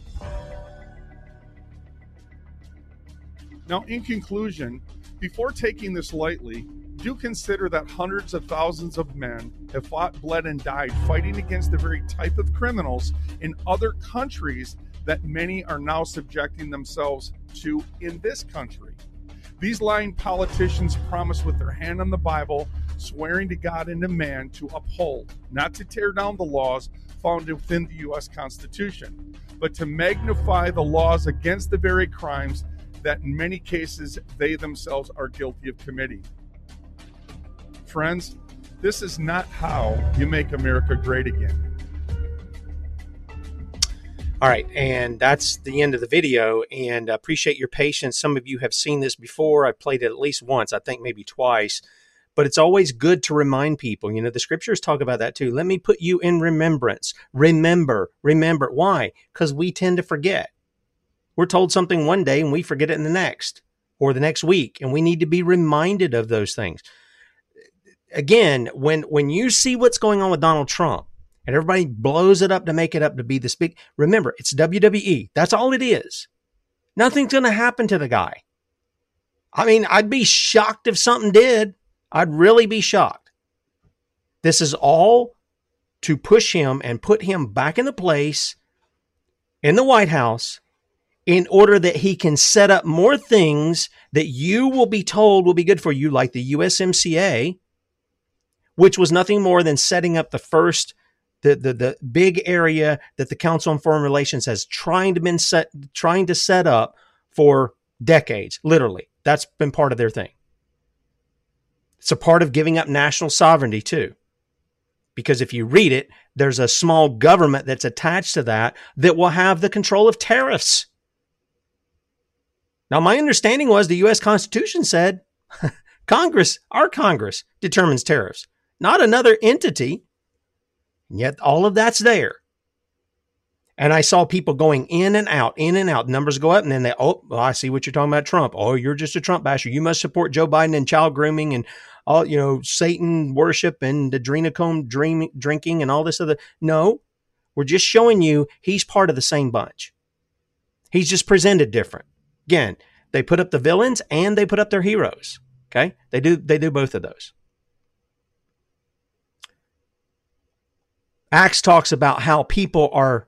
Now, in conclusion, before taking this lightly, do consider that hundreds of thousands of men have fought, bled, and died fighting against the very type of criminals in other countries that many are now subjecting themselves to in this country. These lying politicians promise with their hand on the Bible, swearing to God and to man to uphold, not to tear down the laws found within the U.S. Constitution, but to magnify the laws against the very crimes that in many cases they themselves are guilty of committing. Friends, this is not how you make America great again. All right, and that's the end of the video. And I appreciate your patience. Some of you have seen this before. I played it at least once, I think maybe twice. But it's always good to remind people. You know, the scriptures talk about that too. Let me put you in remembrance. Remember, remember. Why? Because we tend to forget. We're told something one day and we forget it in the next or the next week. And we need to be reminded of those things. again, when when you see what's going on with Donald Trump and everybody blows it up to make it up to be this big, remember it's WWE. That's all it is. Nothing's going to happen to the guy. I mean, I'd be shocked if something did. I'd really be shocked. This is all to push him and put him back in the place in the White House in order that he can set up more things that you will be told will be good for you, like the USMCA, which was nothing more than setting up the first the, the, the big area that the Council on Foreign Relations has trying to been set trying to set up for decades, literally. That's been part of their thing. It's a part of giving up national sovereignty too. Because if you read it, there's a small government that's attached to that that will have the control of tariffs. Now, my understanding was the U.S. Constitution said [laughs] Congress, our Congress, determines tariffs, not another entity. And yet all of that's there. And I saw people going in and out, in and out. Numbers go up, and then they, oh, well, I see what you're talking about, Trump. Oh, you're just a Trump basher. You must support Joe Biden and child grooming and all, you know, Satan worship and adrenochrome dream, drinking and all this other. No, we're just showing you he's part of the same bunch. He's just presented different. Again, they put up the villains and they put up their heroes. Okay, they do they do both of those. Acts talks about how people are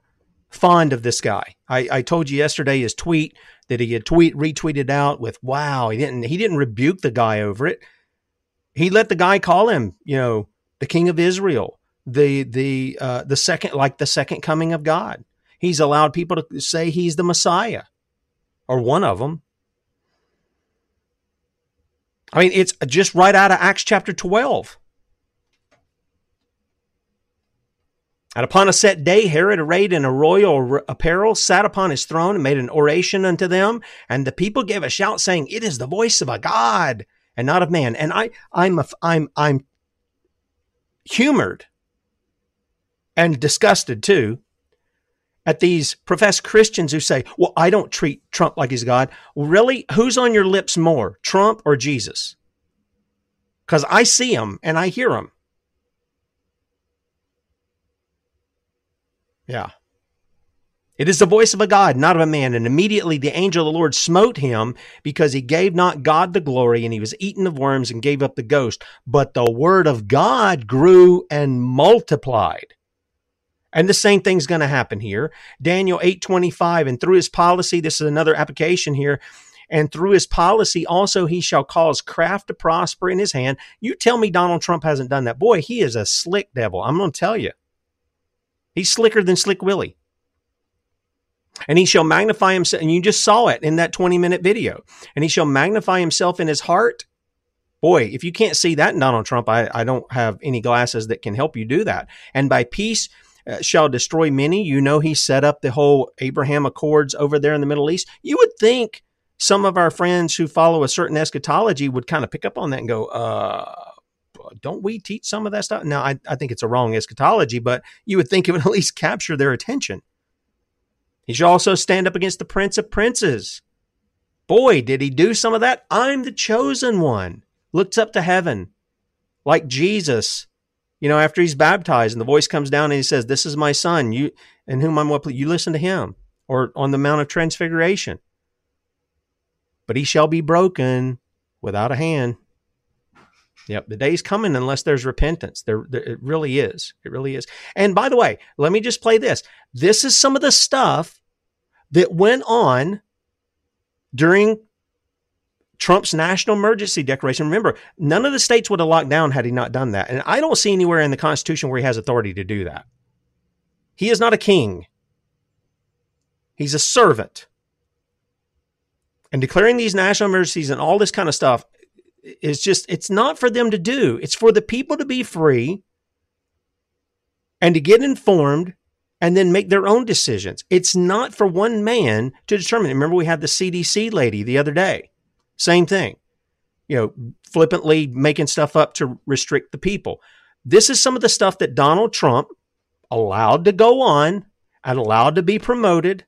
fond of this guy. I, I told you yesterday his tweet that he had tweet retweeted out with wow he didn't he didn't rebuke the guy over it. He let the guy call him you know the king of Israel, the the uh, the second like the second coming of God. He's allowed people to say he's the Messiah or one of them. I mean, it's just right out of Acts chapter 12. And upon a set day, Herod, arrayed in a royal apparel, sat upon his throne and made an oration unto them. And the people gave a shout, saying, "It is the voice of a God, and not of man." And I, I'm, a, I'm, I'm humored and disgusted too at these professed Christians who say, "Well, I don't treat Trump like he's God." Really, who's on your lips more, Trump or Jesus? Because I see him and I hear him. Yeah. It is the voice of a God, not of a man. And immediately the angel of the Lord smote him because he gave not God the glory, and he was eaten of worms and gave up the ghost. But the word of God grew and multiplied. And the same thing's going to happen here. Daniel 8:25 and through his policy this is another application here and through his policy also he shall cause craft to prosper in his hand. You tell me Donald Trump hasn't done that. Boy, he is a slick devil. I'm going to tell you. He's slicker than Slick Willie. And he shall magnify himself. And you just saw it in that 20 minute video. And he shall magnify himself in his heart. Boy, if you can't see that in Donald Trump, I, I don't have any glasses that can help you do that. And by peace uh, shall destroy many. You know, he set up the whole Abraham Accords over there in the Middle East. You would think some of our friends who follow a certain eschatology would kind of pick up on that and go, uh, don't we teach some of that stuff? Now, I, I think it's a wrong eschatology, but you would think it would at least capture their attention. He should also stand up against the prince of princes. Boy, did he do some of that. I'm the chosen one. Looks up to heaven like Jesus, you know, after he's baptized and the voice comes down and he says, This is my son, you and whom I'm pleased. You listen to him. Or on the Mount of Transfiguration. But he shall be broken without a hand. Yep, the day's coming unless there's repentance. There, there, it really is. It really is. And by the way, let me just play this. This is some of the stuff that went on during Trump's national emergency declaration. Remember, none of the states would have locked down had he not done that. And I don't see anywhere in the Constitution where he has authority to do that. He is not a king. He's a servant. And declaring these national emergencies and all this kind of stuff is just, it's not for them to do. It's for the people to be free and to get informed and then make their own decisions. It's not for one man to determine. Remember, we had the CDC lady the other day. Same thing. You know, flippantly making stuff up to restrict the people. This is some of the stuff that Donald Trump allowed to go on and allowed to be promoted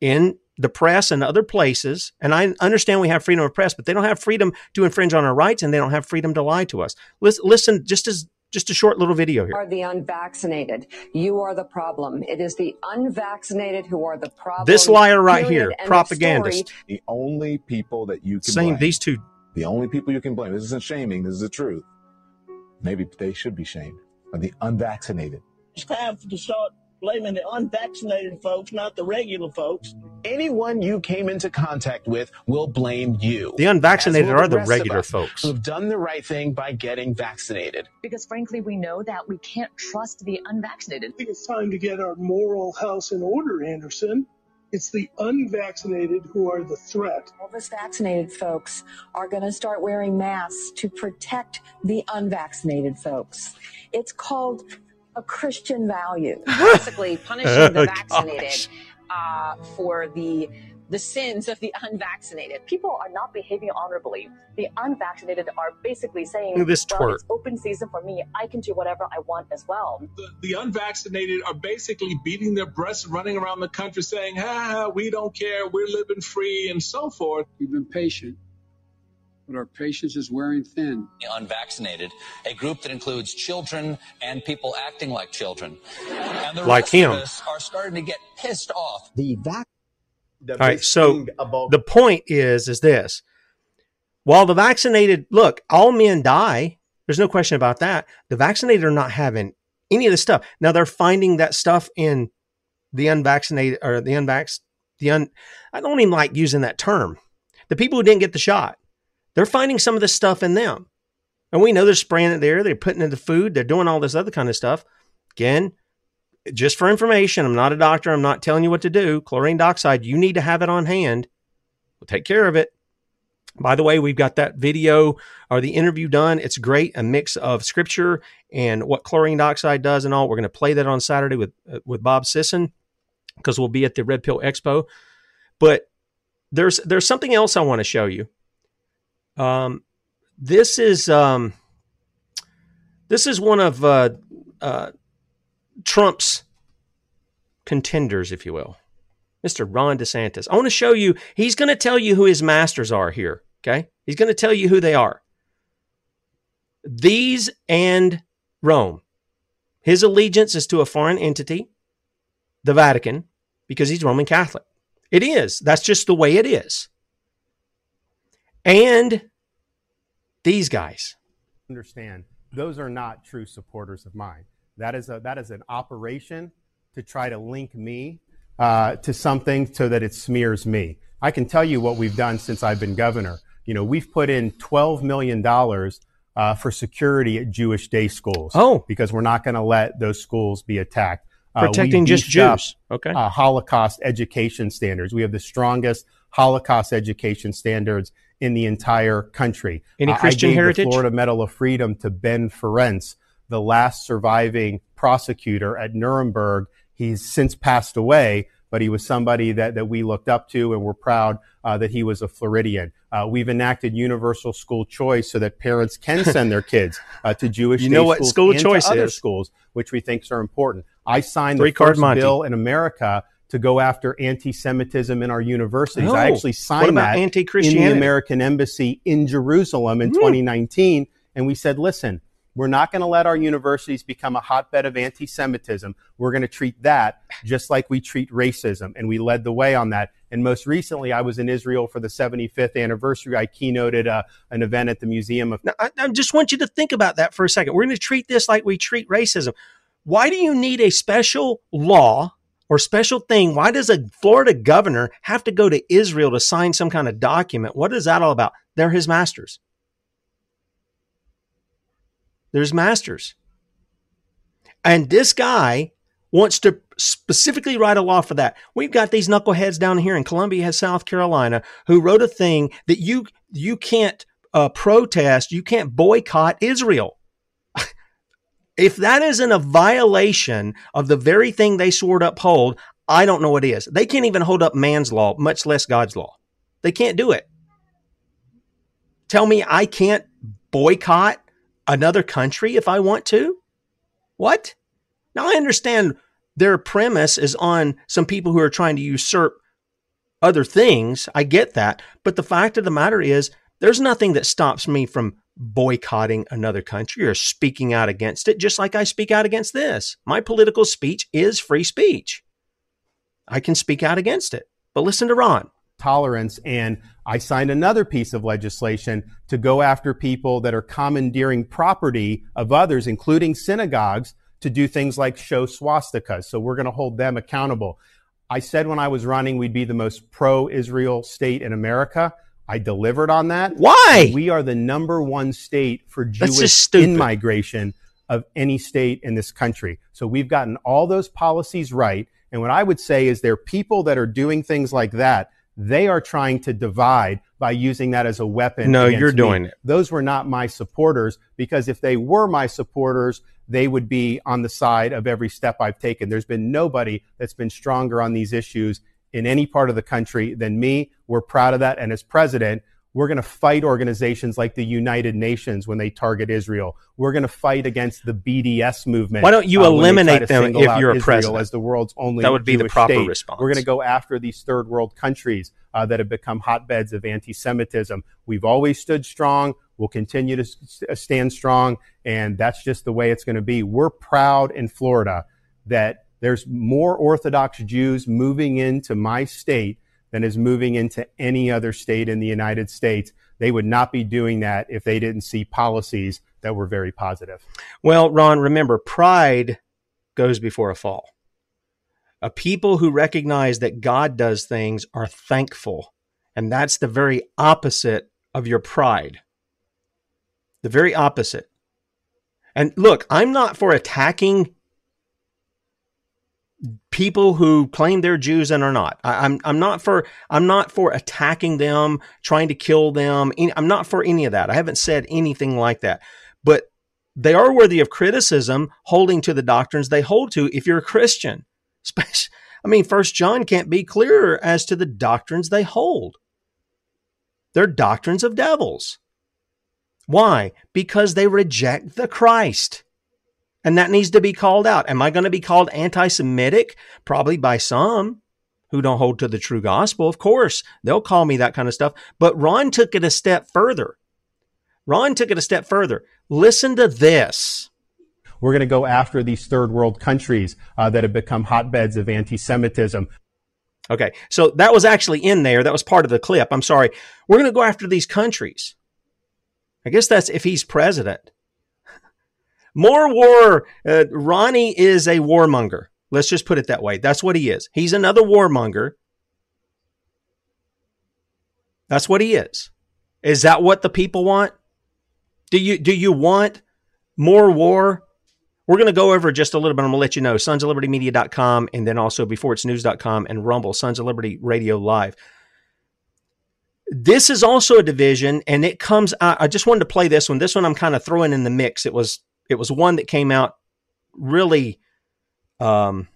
in the press and other places, and I understand we have freedom of press, but they don't have freedom to infringe on our rights and they don't have freedom to lie to us. Listen, listen just as just a short little video here. Are the unvaccinated. You are the problem. It is the unvaccinated who are the problem. This liar right Period. here, End propagandist. The only people that you can Saying blame, these two the only people you can blame, this isn't shaming, this is the truth. Maybe they should be shamed, are the unvaccinated. It's time to start blaming the unvaccinated folks, not the regular folks. Anyone you came into contact with will blame you. The unvaccinated as are the rest regular folks. Who've done the right thing by getting vaccinated. because frankly, we know that we can't trust the unvaccinated. I think it's time to get our moral house in order, Anderson. It's the unvaccinated who are the threat. All of us vaccinated folks are going to start wearing masks to protect the unvaccinated folks. It's called a Christian value. [laughs] basically punishing Oh, the vaccinated uh, for the the sins of the unvaccinated. People are not behaving honorably. The unvaccinated are basically saying, Look this well, twerp. it's open season for me. I can do whatever I want as well. the unvaccinated are basically beating their breasts, running around the country saying, ha, we don't care, we're living free, and so forth. We've been patient, but our patience is wearing thin. unvaccinated, a group that includes children and people acting like children. And the Like rest him. of us are starting to get pissed off. The vac. All right. So the point is, is this: while the vaccinated look, all men die. There's no question about that. The vaccinated are not having any of this stuff. Now they're finding that stuff in the unvaccinated or the unvax the un. I don't even like using that term. The people who didn't get the shot, they're finding some of this stuff in them, and we know they're spraying it there. They're putting it in the food. They're doing all this other kind of stuff. Again, just for information, I'm not a doctor. I'm not telling you what to do. Chlorine dioxide, you need to have it on hand. We'll take care of it. By the way, we've got that video or the interview done. It's great, a mix of scripture and what chlorine dioxide does and all. We're going to play that on Saturday with uh, with Bob Sisson because we'll be at the Red Pill Expo. But there's there's something else I want to show you. Um, this is um, this is one of uh, uh, Trump's contenders, if you will, Mr. Ron DeSantis. I want to show you, he's going to tell you who his masters are here. Okay. He's going to tell you who they are. These and Rome. His allegiance is to a foreign entity, the Vatican, because he's Roman Catholic. It is. That's just the way it is. And these guys. understand those are not true supporters of mine. That is a that is an operation to try to link me uh, to something so that it smears me. I can tell you what we've done since I've been governor. You know, we've put in twelve million dollars uh, for security at Jewish day schools. Oh, because we're not going to let those schools be attacked. Uh, Protecting just up, Jews. Okay. uh, Holocaust education standards. We have the strongest Holocaust education standards in the entire country. Any Christian I gave heritage? The Florida Medal of Freedom to Ben Ferencz, the last surviving prosecutor at Nuremberg. He's since passed away, but he was somebody that, that we looked up to and we're proud uh, that he was a Floridian. Uh, we've enacted universal school choice so that parents can send their kids uh, to [laughs] Jewish You know what schools school choice other is. schools, which we think are important. I signed Three the card first bill in America to go after anti-Semitism in our universities. Oh, I actually signed that in the? American Embassy in Jerusalem in Hmm. 2019, and we said, listen. We're not going to let our universities become a hotbed of anti Semitism. We're going to treat that just like we treat racism. And we led the way on that. And most recently, I was in Israel for the 75th anniversary. I keynoted uh, an event at the Museum of Now, I, I just want you to think about that for a second. We're going to treat this like we treat racism. Why do you need a special law or special thing? Why does a Florida governor have to go to Israel to sign some kind of document? What is that all about? They're his masters. There's masters. And this guy wants to specifically write a law for that. We've got these knuckleheads down here in Columbia, South Carolina, who wrote a thing that you you can't uh, protest, you can't boycott Israel. If that isn't a violation of the very thing they swore to uphold, I don't know what is. They can't even hold up man's law, much less God's law. They can't do it. Tell me I can't boycott another country if I want to? What? Now I understand their premise is on some people who are trying to usurp other things. I get that. But the fact of the matter is, there's nothing that stops me from boycotting another country or speaking out against it, just like I speak out against this. My political speech is free speech. I can speak out against it. But listen to Ron. Tolerance, and I signed another piece of legislation to go after people that are commandeering property of others, including synagogues, to do things like show swastikas. So we're going to hold them accountable. I said when I was running, we'd be the most pro Israel state in America. I delivered on that. Why? We are the number one state for Jewish in migration of any state in this country. So we've gotten all those policies right. And what I would say is there are people that are doing things like that. They are trying to divide by using that as a weapon. No, you're me. doing it. Those were not my supporters because if they were my supporters, they would be on the side of every step I've taken. There's been nobody that's been stronger on these issues in any part of the country than me. We're proud of that. And as president, we're going to fight organizations like the United Nations when they target Israel. We're going to fight against the BDS movement. Why don't you uh, when they try eliminate them if you're a Israel president? as the world's only That would be the proper state. response. We're going to go after these third world countries uh, that have become hotbeds of anti-Semitism. We've always stood strong. We'll continue to s- s- stand strong, and that's just the way it's going to be. We're proud in Florida that there's more Orthodox Jews moving into my state than is moving into any other state in the United States. They would not be doing that if they didn't see policies that were very positive. Well, Ron, remember, pride goes before a fall. A people who recognize that God does things are thankful. And that's the very opposite of your pride. The very opposite. And look, I'm not for attacking people who claim they're Jews and are not. I, I'm I'm not for I'm not for attacking them, trying to kill them. I'm not for any of that. I haven't said anything like that. But they are worthy of criticism, holding to the doctrines they hold to. If you're a Christian, [laughs] I mean, First John can't be clearer as to the doctrines they hold. They're doctrines of devils. Why? Because they reject the Christ. And that needs to be called out. Am I going to be called anti Semitic? Probably by some who don't hold to the true gospel. Of course, they'll call me that kind of stuff. But Ron took it a step further. Ron took it a step further. Listen to this. We're going to go after these third world countries uh, that have become hotbeds of anti-Semitism. Okay, so that was actually in there. That was part of the clip. I'm sorry. We're going to go after these countries. I guess that's if he's president. More war. Uh, Ronnie is a warmonger. Let's just put it that way. That's what he is. He's another warmonger. That's what he is. Is that what the people want? Do you do you want more war? We're going to go over just a little bit. I'm going to let you know. Sons of Liberty Media.com and then also before it's news.com and Rumble, Sons of Liberty Radio Live. This is also a division, and it comes. I just wanted to play this one. This one I'm kind of throwing in the mix. It was it was one that came out really um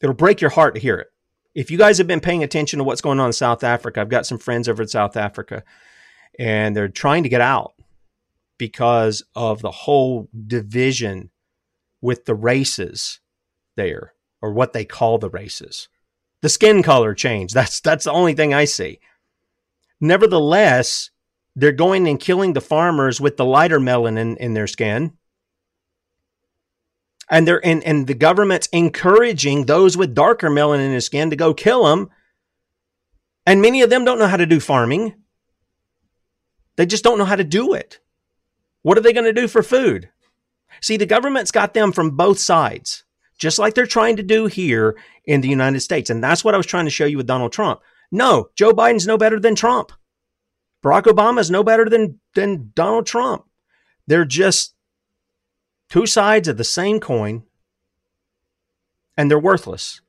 it'll break your heart to hear it. If you guys have been paying attention to what's going on in South Africa, I've got some friends over in South Africa and they're trying to get out because of the whole division with the races there or what they call the races. The skin color change. [laughs] That's that's the only thing I see. Nevertheless, they're going and killing the farmers with the lighter melanin in their skin. And they're and, and the government's encouraging those with darker melanin in their skin to go kill them. And many of them don't know how to do farming. They just don't know how to do it. What are they going to do for food? See, the government's got them from both sides, just like they're trying to do here in the United States. And that's what I was trying to show you with Donald Trump. No, Joe Biden's no better than Trump. Barack Obama's no better than, than Donald Trump. They're just two sides of the same coin, and they're worthless.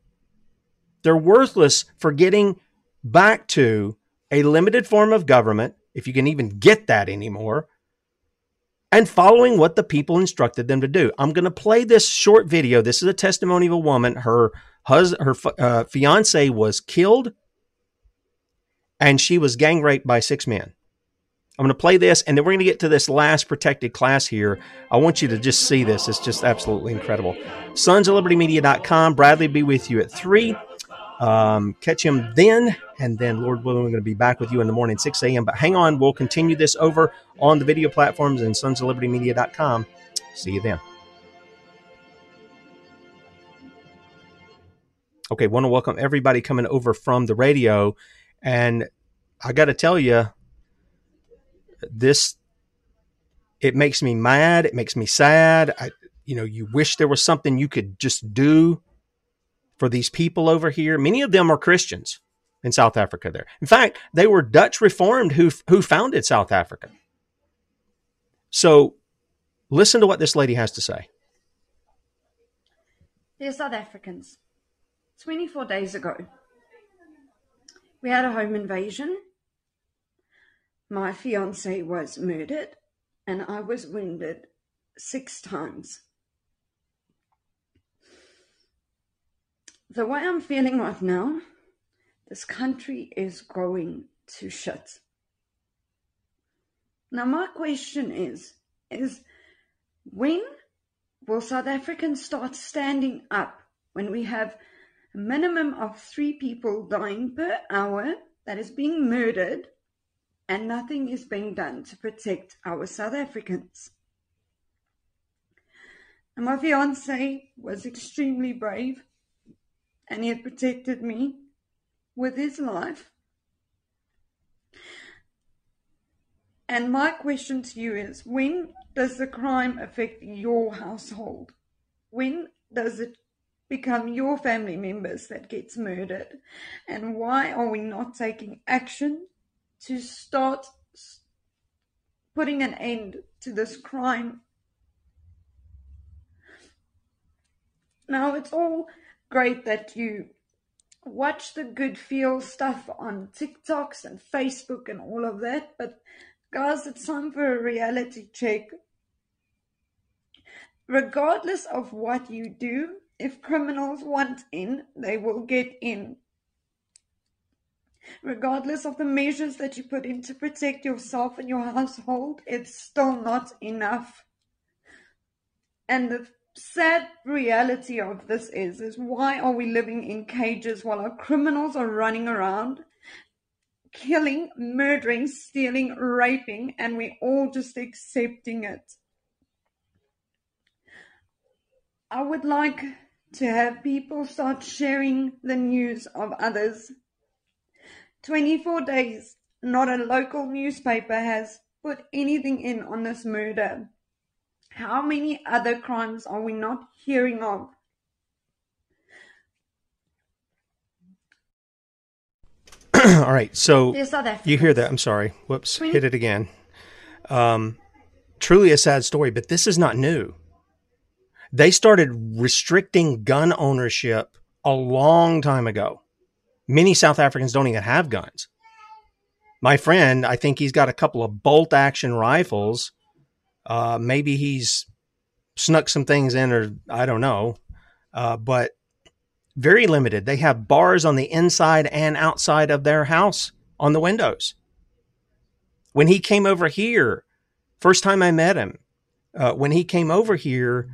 They're worthless for getting back to a limited form of government, if you can even get that anymore, and following what the people instructed them to do. I'm going to play this short video. This is a testimony of a woman. Her husband, her uh, fiance was killed, and she was gang raped by six men. I'm going to play this, and then we're going to get to this last protected class here. I want you to just see this. It's just absolutely incredible. Sons of Liberty Media.com. Bradley be with you at 3. Um, catch him then, and then, Lord willing, we're going to be back with you in the morning, 6 a.m. But hang on, we'll continue this over on the video platforms and sons of liberty media.com. See you then. Okay, want to welcome everybody coming over from the radio. And I got to tell you, this it makes me mad. It makes me sad. I, you know, you wish there was something you could just do for these people over here. Many of them are Christians in South Africa. There, in fact, they were Dutch Reformed who who founded South Africa. So, listen to what this lady has to say. Dear South Africans, 24 days ago, we had a home invasion. My fiance was murdered, and I was wounded six times. The way I'm feeling right now, this country is going to shit. Now, my question is, is when will South Africans start standing up when we have a minimum of three people dying per hour that is being murdered and nothing is being done to protect our South Africans? And my fiance was extremely brave and he had protected me with his life. And my question to you is when does the crime affect your household? When does it become your family members that gets murdered? And why are we not taking action to start putting an end to this crime? Now, it's all great that you watch the good feel stuff on TikToks and Facebook and all of that, but guys, it's time for a reality check. Regardless of what you do, if criminals want in, they will get in. Regardless of the measures that you put in to protect yourself and your household, it's still not enough. And the sad reality of this is is why are we living in cages while our criminals are running around killing, murdering, stealing, raping, and we're all just accepting it. I would like to have people start sharing the news of others. 24 days, not a local newspaper has put anything in on this murder. How many other crimes are we not hearing of? [clears throat] All right, so Dear South Africans. you hear that? I'm sorry. Whoops, hit it again. Um, truly a sad story, but this is not new. They started restricting gun ownership a long time ago. Many South Africans don't even have guns. My friend, I think he's got a couple of bolt action rifles. Uh, maybe he's snuck some things in, or I don't know. Uh, but very limited. They have bars on the inside and outside of their house on the windows. When he came over here, first time I met him, uh, when he came over here,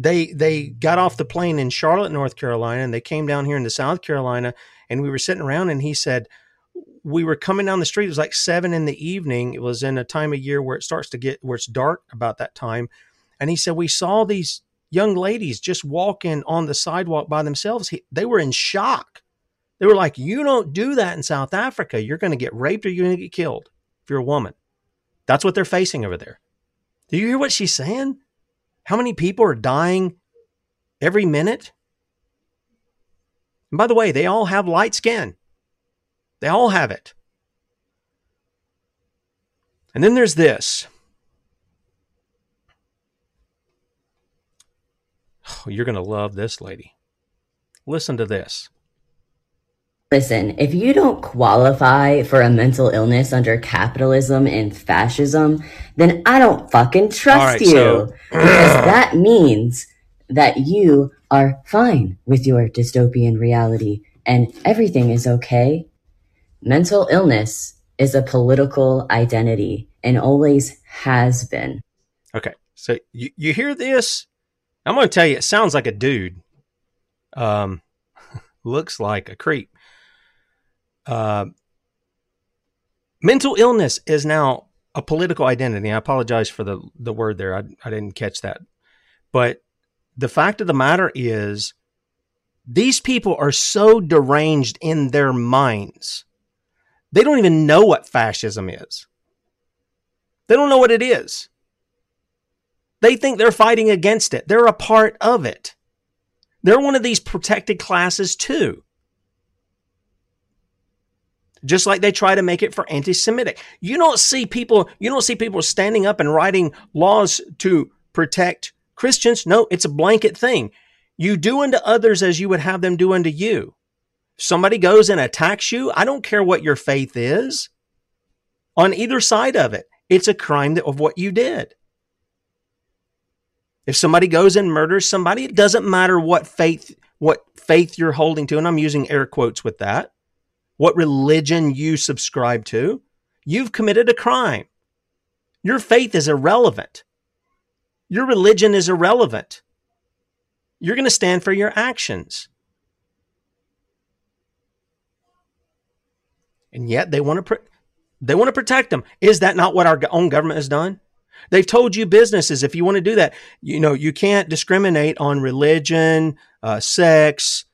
they they got off the plane in Charlotte, North Carolina, and they came down here into South Carolina, and we were sitting around, and he said we were coming down the street. It was like seven in the evening. It was in a time of year where it starts to get where it's dark about that time, and he said we saw these young ladies just walking on the sidewalk by themselves. He, they were in shock. They were like, "You don't do that in South Africa. You're going to get raped or you're going to get killed if you're a woman." That's what they're facing over there. Do you hear what she's saying? How many people are dying every minute? And by the way, they all have light skin. They all have it. And then there's this. Oh, [sighs] you're going to love this lady. Listen to this. Listen, if you don't qualify for a mental illness under capitalism and fascism, then I don't fucking trust right, you. so- because that means that you are fine with your dystopian reality and everything is okay. Mental illness is a political identity and always has been. Okay. So you, you hear this? I'm going to tell you, it sounds like a dude. Um, [laughs] looks like a creep. Uh, mental illness is now a political identity. I apologize for the, the word there. I, I didn't catch that. But the fact of the matter is, these people are so deranged in their minds. They don't even know what fascism is. They don't know what it is. They think they're fighting against it. They're a part of it. They're one of these protected classes too. Just like they try to make it for anti-Semitic. You don't see people, you don't see people standing up and writing laws to protect Christians. No, it's a blanket thing. You do unto others as you would have them do unto you. Somebody goes and attacks you, I don't care what your faith is. On either side of it, it's a crime of what you did. If somebody goes and murders somebody, it doesn't matter what faith what faith you're holding to, and I'm using air quotes with that, what religion you subscribe to, you've committed a crime. Your faith is irrelevant. Your religion is irrelevant. You're going to stand for your actions. And yet they want to they want to protect them. Is that not what our own government has done? They've told you businesses if you want to do that, you know, you can't discriminate on religion, uh, sex,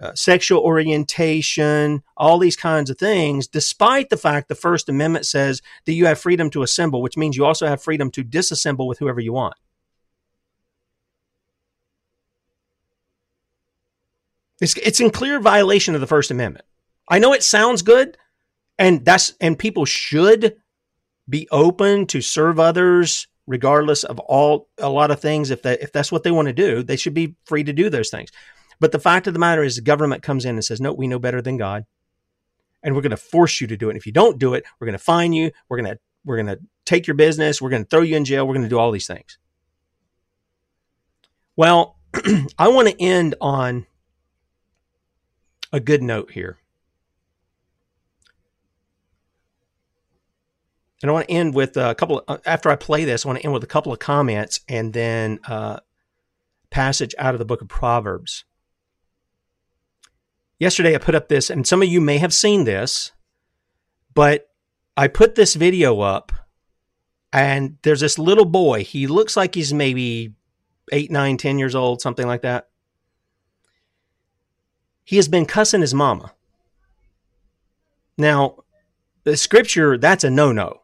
uh, sexual orientation, all these kinds of things, despite the fact the First Amendment says that you have freedom to assemble, which means you also have freedom to disassemble with whoever you want. It's, it's in clear violation of the First Amendment. I know it sounds good, and that's and people should be open to serve others regardless of all a lot of things if that if that's what they want to do they should be free to do those things but the fact of the matter is the government comes in and says no we know better than god. And we're going to force you to do it. And if you don't do it we're going to fine you. We're going to we're going to take your business. We're going to throw you in jail. We're going to do all these things. Well [clears throat] i want to end on a good note here. And I want to end with a couple. Of, uh, after I play this, I want to end with a couple of comments and then a passage out of the book of Proverbs. Yesterday, I put up this, and some of you may have seen this, but I put this video up, and there's this little boy. He looks like he's maybe eight, nine, ten years old, something like that. He has been cussing his mama. Now, the scripture, that's a no no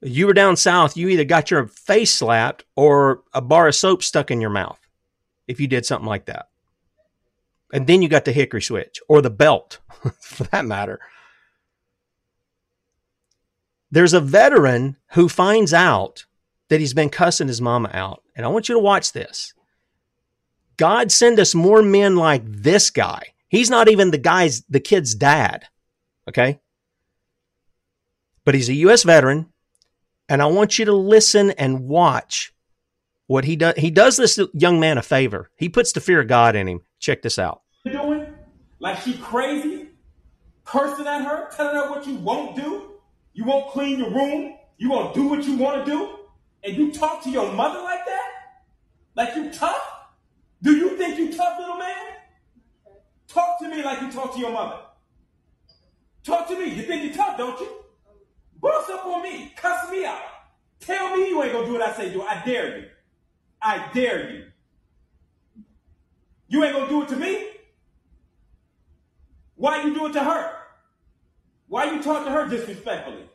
you were down south, you either got your face slapped or a bar of soap stuck in your mouth if you did something like that. And then you got the hickory switch or the belt [laughs] for that matter. There's a veteran who finds out that he's been cussing his mama out. And I want you to watch this. God send us more men like this guy. He's not even the guy's, the kid's dad. Okay. But he's a U.S. veteran and I want you to listen and watch what he does. He does this young man a favor. He puts the fear of God in him. Check this out. Doing like she crazy, cursing at her, telling her what you won't do. You won't clean your room. You won't do what you want to do. And you talk to your mother like that? Like you tough? Do you think you tough, little man? Talk to me like you talk to your mother. Talk to me. You think you tough, don't you? Bust up on me. Cuss me out. Tell me you ain't gonna do what I say do. I dare you. I dare you. You ain't gonna do it to me? Why you do it to her? Why you talk to her disrespectfully?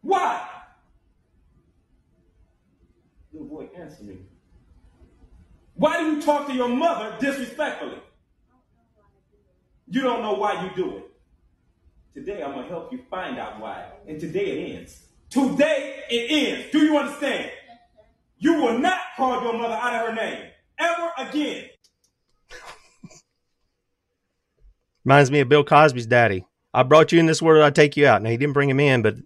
Why? Little boy, answer me. Why do you talk to your mother disrespectfully? You don't know why you do it. Today I'm to help you find out why. And today it ends. Today it ends. Do you understand? You will not call your mother out of her name ever again. [laughs] Reminds me of Bill Cosby's daddy. I brought you in this world, I take you out. Now he didn't bring him in, but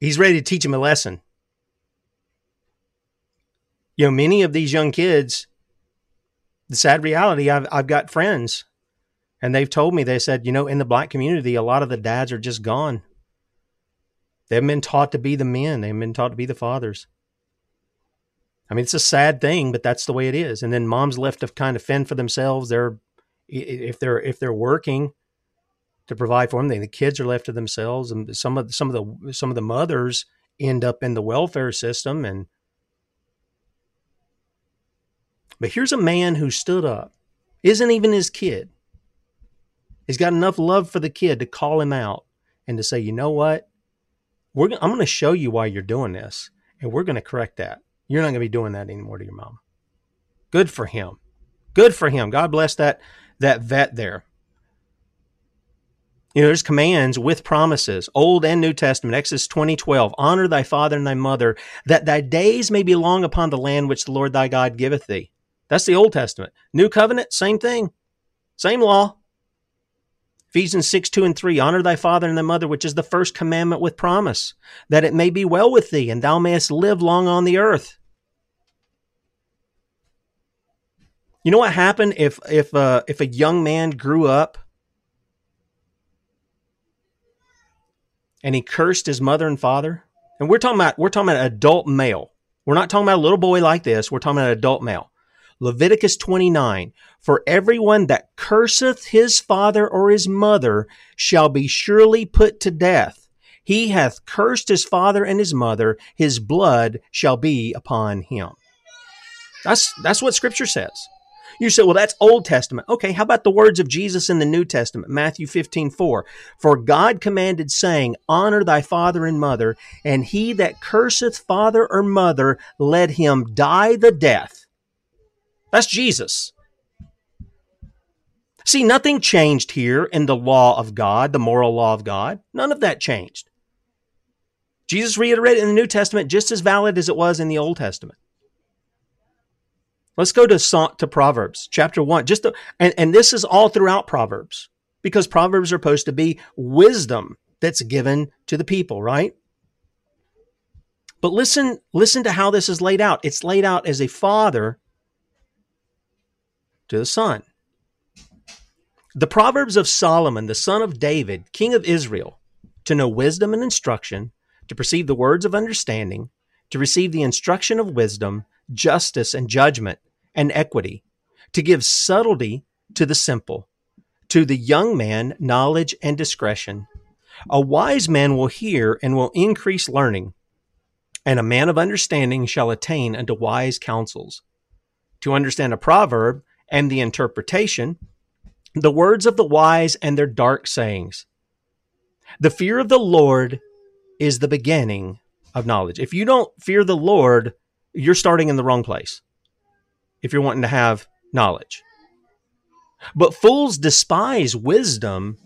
he's ready to teach him a lesson. You know, many of these young kids, the sad reality, I've, I've got friends and they've told me, they said, you know, in the black community, a lot of the dads are just gone. They haven't been taught to be the men, they haven't been taught to be the fathers. I mean, it's a sad thing, but that's the way it is. And then moms left to kind of fend for themselves. They're if they're if they're working to provide for them, the kids are left to themselves, and some of some of the some of the mothers end up in the welfare system. And but here's a man who stood up, isn't even his kid. He's got enough love for the kid to call him out and to say, you know what, we're I'm going to show you why you're doing this, and we're going to correct that. You're not going to be doing that anymore to your mom. Good for him. Good for him. God bless that that vet there. You know, there's commands with promises, Old and New Testament, Exodus 20, 12. Honor thy father and thy mother, that thy days may be long upon the land which the Lord thy God giveth thee. That's the Old Testament. New Covenant, same thing. Same law. Ephesians 6, 2 and 3. Honor thy father and thy mother, which is the first commandment with promise, that it may be well with thee, and thou mayest live long on the earth. You know what happened if if uh, if a young man grew up and he cursed his mother and father? And we're talking about we're talking about an adult male. We're not talking about a little boy like this. We're talking about an adult male. Leviticus 29 For everyone that curseth his father or his mother shall be surely put to death. He hath cursed his father and his mother, his blood shall be upon him. That's that's what scripture says. You say, well, that's Old Testament. Okay, how about the words of Jesus in the New Testament? Matthew 15, 4. For God commanded, saying, Honor thy father and mother, and he that curseth father or mother, let him die the death. That's Jesus. See, nothing changed here in the law of God, the moral law of God. None of that changed. Jesus reiterated in the New Testament just as valid as it was in the Old Testament. Let's go to to Proverbs chapter 1. Just to, and and this is all throughout Proverbs because Proverbs are supposed to be wisdom that's given to the people, right? But listen listen to how this is laid out. It's laid out as a father to the son. The Proverbs of Solomon, the son of David, king of Israel, to know wisdom and instruction, to perceive the words of understanding, to receive the instruction of wisdom, justice and judgment, and equity, to give subtlety to the simple, to the young man knowledge and discretion. A wise man will hear and will increase learning, and a man of understanding shall attain unto wise counsels. To understand a proverb and the interpretation, the words of the wise and their dark sayings. The fear of the Lord is the beginning of knowledge. If you don't fear the Lord, you're starting in the wrong place if you're wanting to have knowledge. But fools despise wisdom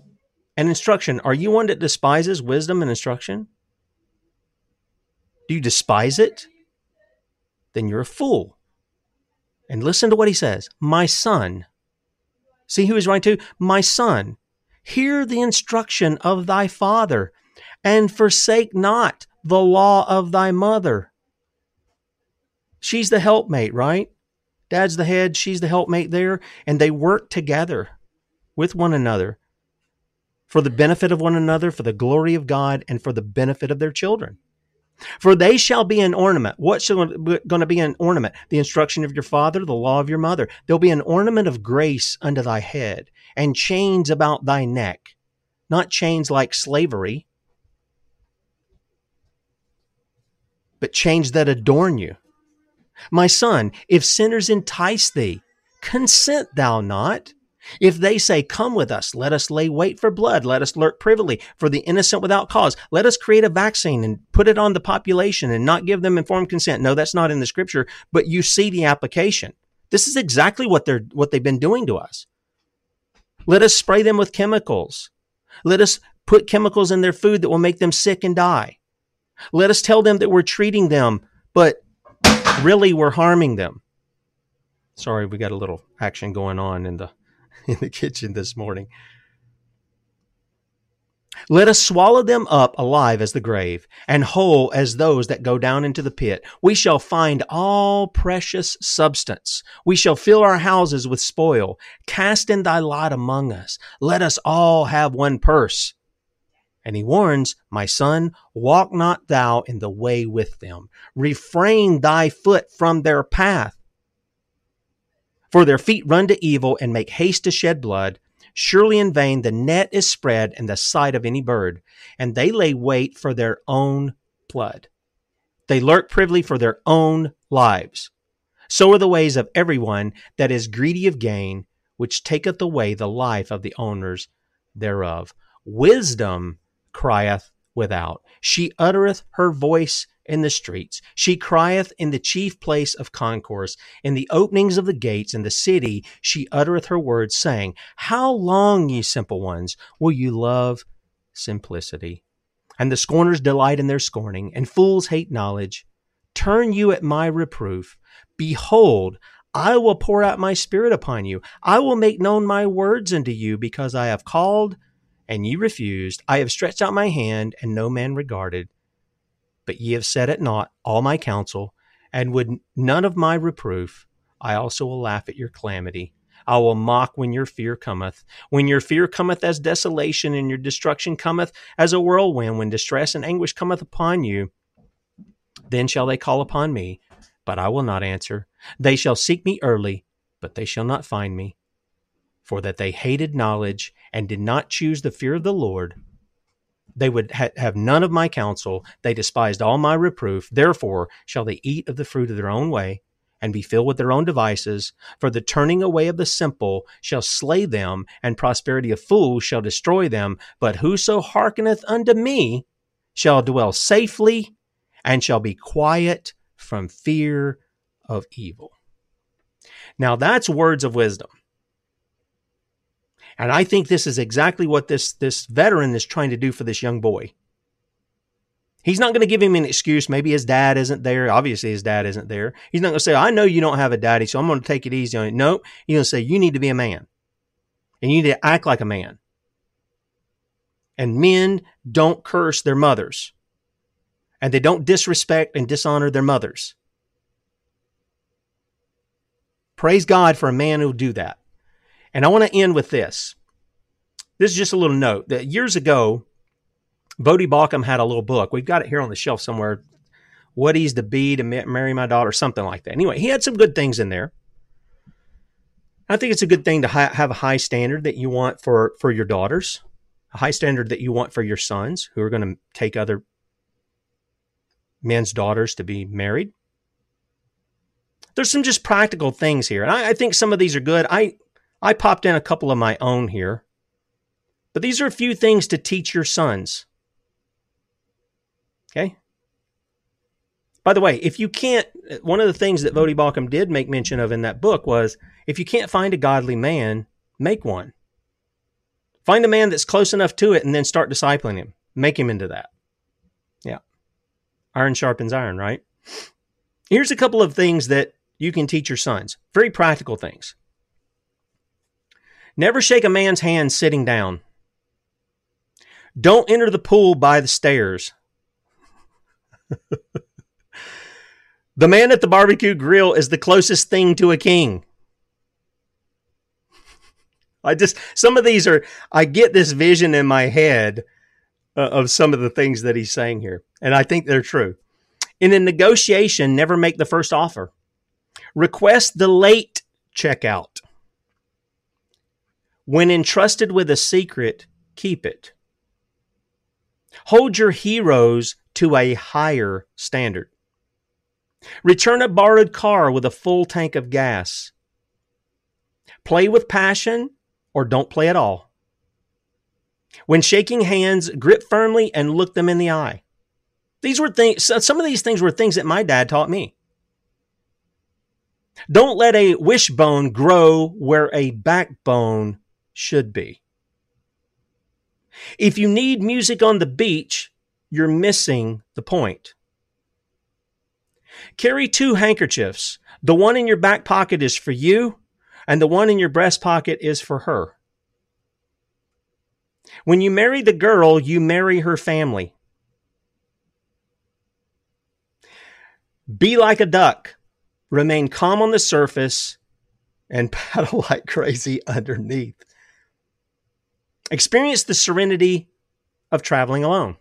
and instruction. Are you one that despises wisdom and instruction? Do you despise it? Then you're a fool. And listen to what he says My son. See who he's writing to? My son, hear the instruction of thy father, and forsake not the law of thy mother. She's the helpmate, right? Dad's the head, she's the helpmate there, and they work together with one another for the benefit of one another, for the glory of God, and for the benefit of their children. For they shall be an ornament. What's going to be an ornament? The instruction of your father, the law of your mother. There'll be an ornament of grace unto thy head, and chains about thy neck. Not chains like slavery, but chains that adorn you. My son, if sinners entice thee, consent thou not. If they say, Come with us, let us lay wait for blood, let us lurk privily for the innocent without cause, let us create a vaccine and put it on the population and not give them informed consent. No, that's not in the scripture, but you see the application. This is exactly what they're what they've been doing to us. Let us spray them with chemicals. Let us put chemicals in their food that will make them sick and die. Let us tell them that we're treating them, but really we're harming them. Sorry, we got a little action going on in the [laughs] in the kitchen this morning. Let us swallow them up alive as the grave, and whole as those that go down into the pit. We shall find all precious substance. We shall fill our houses with spoil. Cast in thy lot among us. Let us all have one purse. And he warns, My son, walk not thou in the way with them. Refrain thy foot from their path. For their feet run to evil and make haste to shed blood. Surely in vain the net is spread in the sight of any bird, and they lay wait for their own blood. They lurk privily for their own lives. So are the ways of everyone that is greedy of gain, which taketh away the life of the owners thereof. Wisdom crieth without. She uttereth her voice in the streets. She crieth in the chief place of concourse, in the openings of the gates, in the city. She uttereth her words, saying, How long, ye simple ones, will you love simplicity? And the scorners delight in their scorning, and fools hate knowledge. Turn you at my reproof. Behold, I will pour out my spirit upon you. I will make known my words unto you, because I have called and ye refused. I have stretched out my hand, and no man regarded. But ye have set at naught all my counsel, and would none of my reproof. I also will laugh at your calamity. I will mock when your fear cometh. When your fear cometh as desolation, and your destruction cometh as a whirlwind, when distress and anguish cometh upon you, then shall they call upon me, but I will not answer. They shall seek me early, but they shall not find me. For that they hated knowledge and did not choose the fear of the Lord, they would ha- have none of my counsel. They despised all my reproof. Therefore shall they eat of the fruit of their own way and be filled with their own devices. For the turning away of the simple shall slay them, and prosperity of fools shall destroy them. But whoso hearkeneth unto me shall dwell safely and shall be quiet from fear of evil. Now that's words of wisdom. And I think this is exactly what this, this veteran is trying to do for this young boy. He's not going to give him an excuse. Maybe his dad isn't there. Obviously, his dad isn't there. He's not going to say, I know you don't have a daddy, so I'm going to take it easy on you. No, he's going to say, You need to be a man and you need to act like a man. And men don't curse their mothers and they don't disrespect and dishonor their mothers. Praise God for a man who'll do that. And I want to end with this. This is just a little note that years ago, Voddie Baucham had a little book. We've got it here on the shelf somewhere. What he's to be to marry my daughter, something like that. Anyway, he had some good things in there. I think it's a good thing to ha- have a high standard that you want for for your daughters, a high standard that you want for your sons who are going to take other men's daughters to be married. There's some just practical things here, and I, I think some of these are good. I I popped in a couple of my own here, but these are a few things to teach your sons. Okay. By the way, if you can't, one of the things that Voddie Baucham did make mention of in that book was if you can't find a godly man, make one. Find a man that's close enough to it and then start discipling him. Make him into that. Yeah. Iron sharpens iron, right? Here's a couple of things that you can teach your sons. Very practical things. Never shake a man's hand sitting down. Don't enter the pool by the stairs. [laughs] the man at the barbecue grill is the closest thing to a king. [laughs] I just, some of these are, I get this vision in my head uh, of some of the things that he's saying here, and I think they're true. In a negotiation, never make the first offer. Request the late checkout. When entrusted with a secret, keep it. Hold your heroes to a higher standard. Return a borrowed car with a full tank of gas. Play with passion or don't play at all. When shaking hands, grip firmly and look them in the eye. These were things, some of these things were things that my dad taught me. Don't let a wishbone grow where a backbone should be. If you need music on the beach, you're missing the point. Carry two handkerchiefs. The one in your back pocket is for you, and the one in your breast pocket is for her. When you marry the girl, you marry her family. Be like a duck. Remain calm on the surface and [laughs] paddle like crazy underneath. Experience the serenity of traveling alone.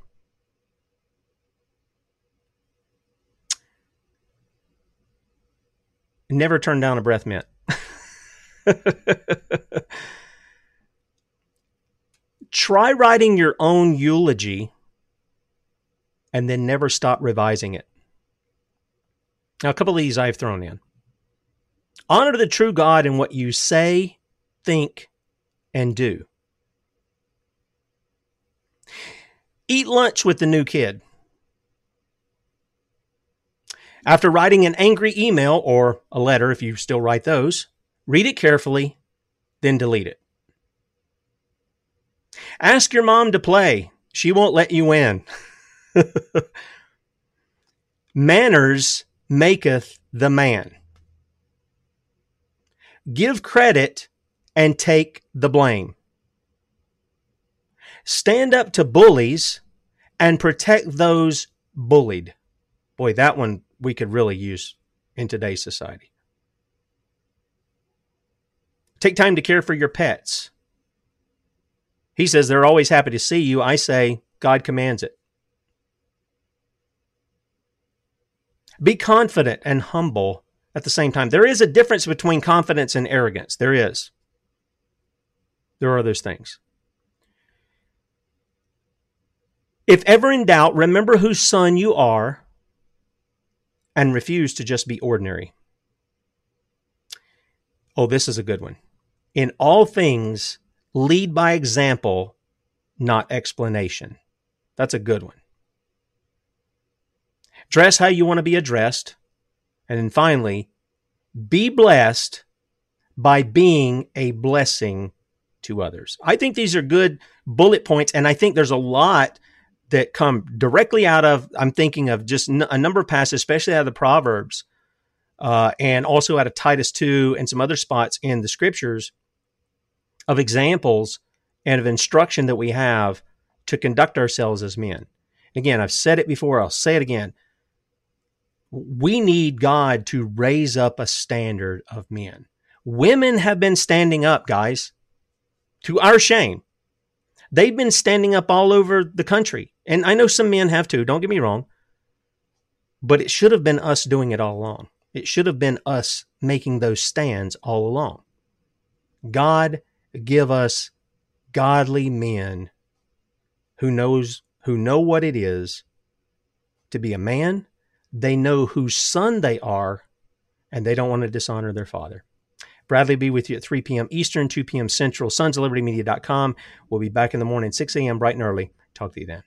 Never turn down a breath mint. [laughs] Try writing your own eulogy and then never stop revising it. Now, a couple of these I've thrown in. Honor the true God in what you say, think, and do. Eat lunch with the new kid. After writing an angry email or a letter, if you still write those, read it carefully, then delete it. Ask your mom to play. She won't let you in. [laughs] Manners maketh the man. Give credit and take the blame. Stand up to bullies and protect those bullied. Boy, that one we could really use in today's society. Take time to care for your pets. He says they're always happy to see you. I say God commands it. Be confident and humble at the same time. There is a difference between confidence and arrogance. There is. There are those things. If ever in doubt, remember whose son you are and refuse to just be ordinary. Oh, this is a good one. In all things, lead by example, not explanation. That's a good one. Dress how you want to be addressed. And then finally, be blessed by being a blessing to others. I think these are good bullet points. And I think there's a lot that come directly out of, I'm thinking of just n- a number of passages, especially out of the Proverbs, uh, and also out of Titus 2 and some other spots in the scriptures of examples and of instruction that we have to conduct ourselves as men. Again, I've said it before, I'll say it again. We need God to raise up a standard of men. Women have been standing up, guys, to our shame. They've been standing up all over the country. And I know some men have too, don't get me wrong. But it should have been us doing it all along. It should have been us making those stands all along. God give us godly men who knows who know what it is to be a man they know whose son they are, and they don't want to dishonor their father. Bradley be with you at 3 p.m. Eastern, 2 p.m. Central, sons of liberty media.com. We'll be back in the morning, 6 a.m. bright and early. Talk to you then.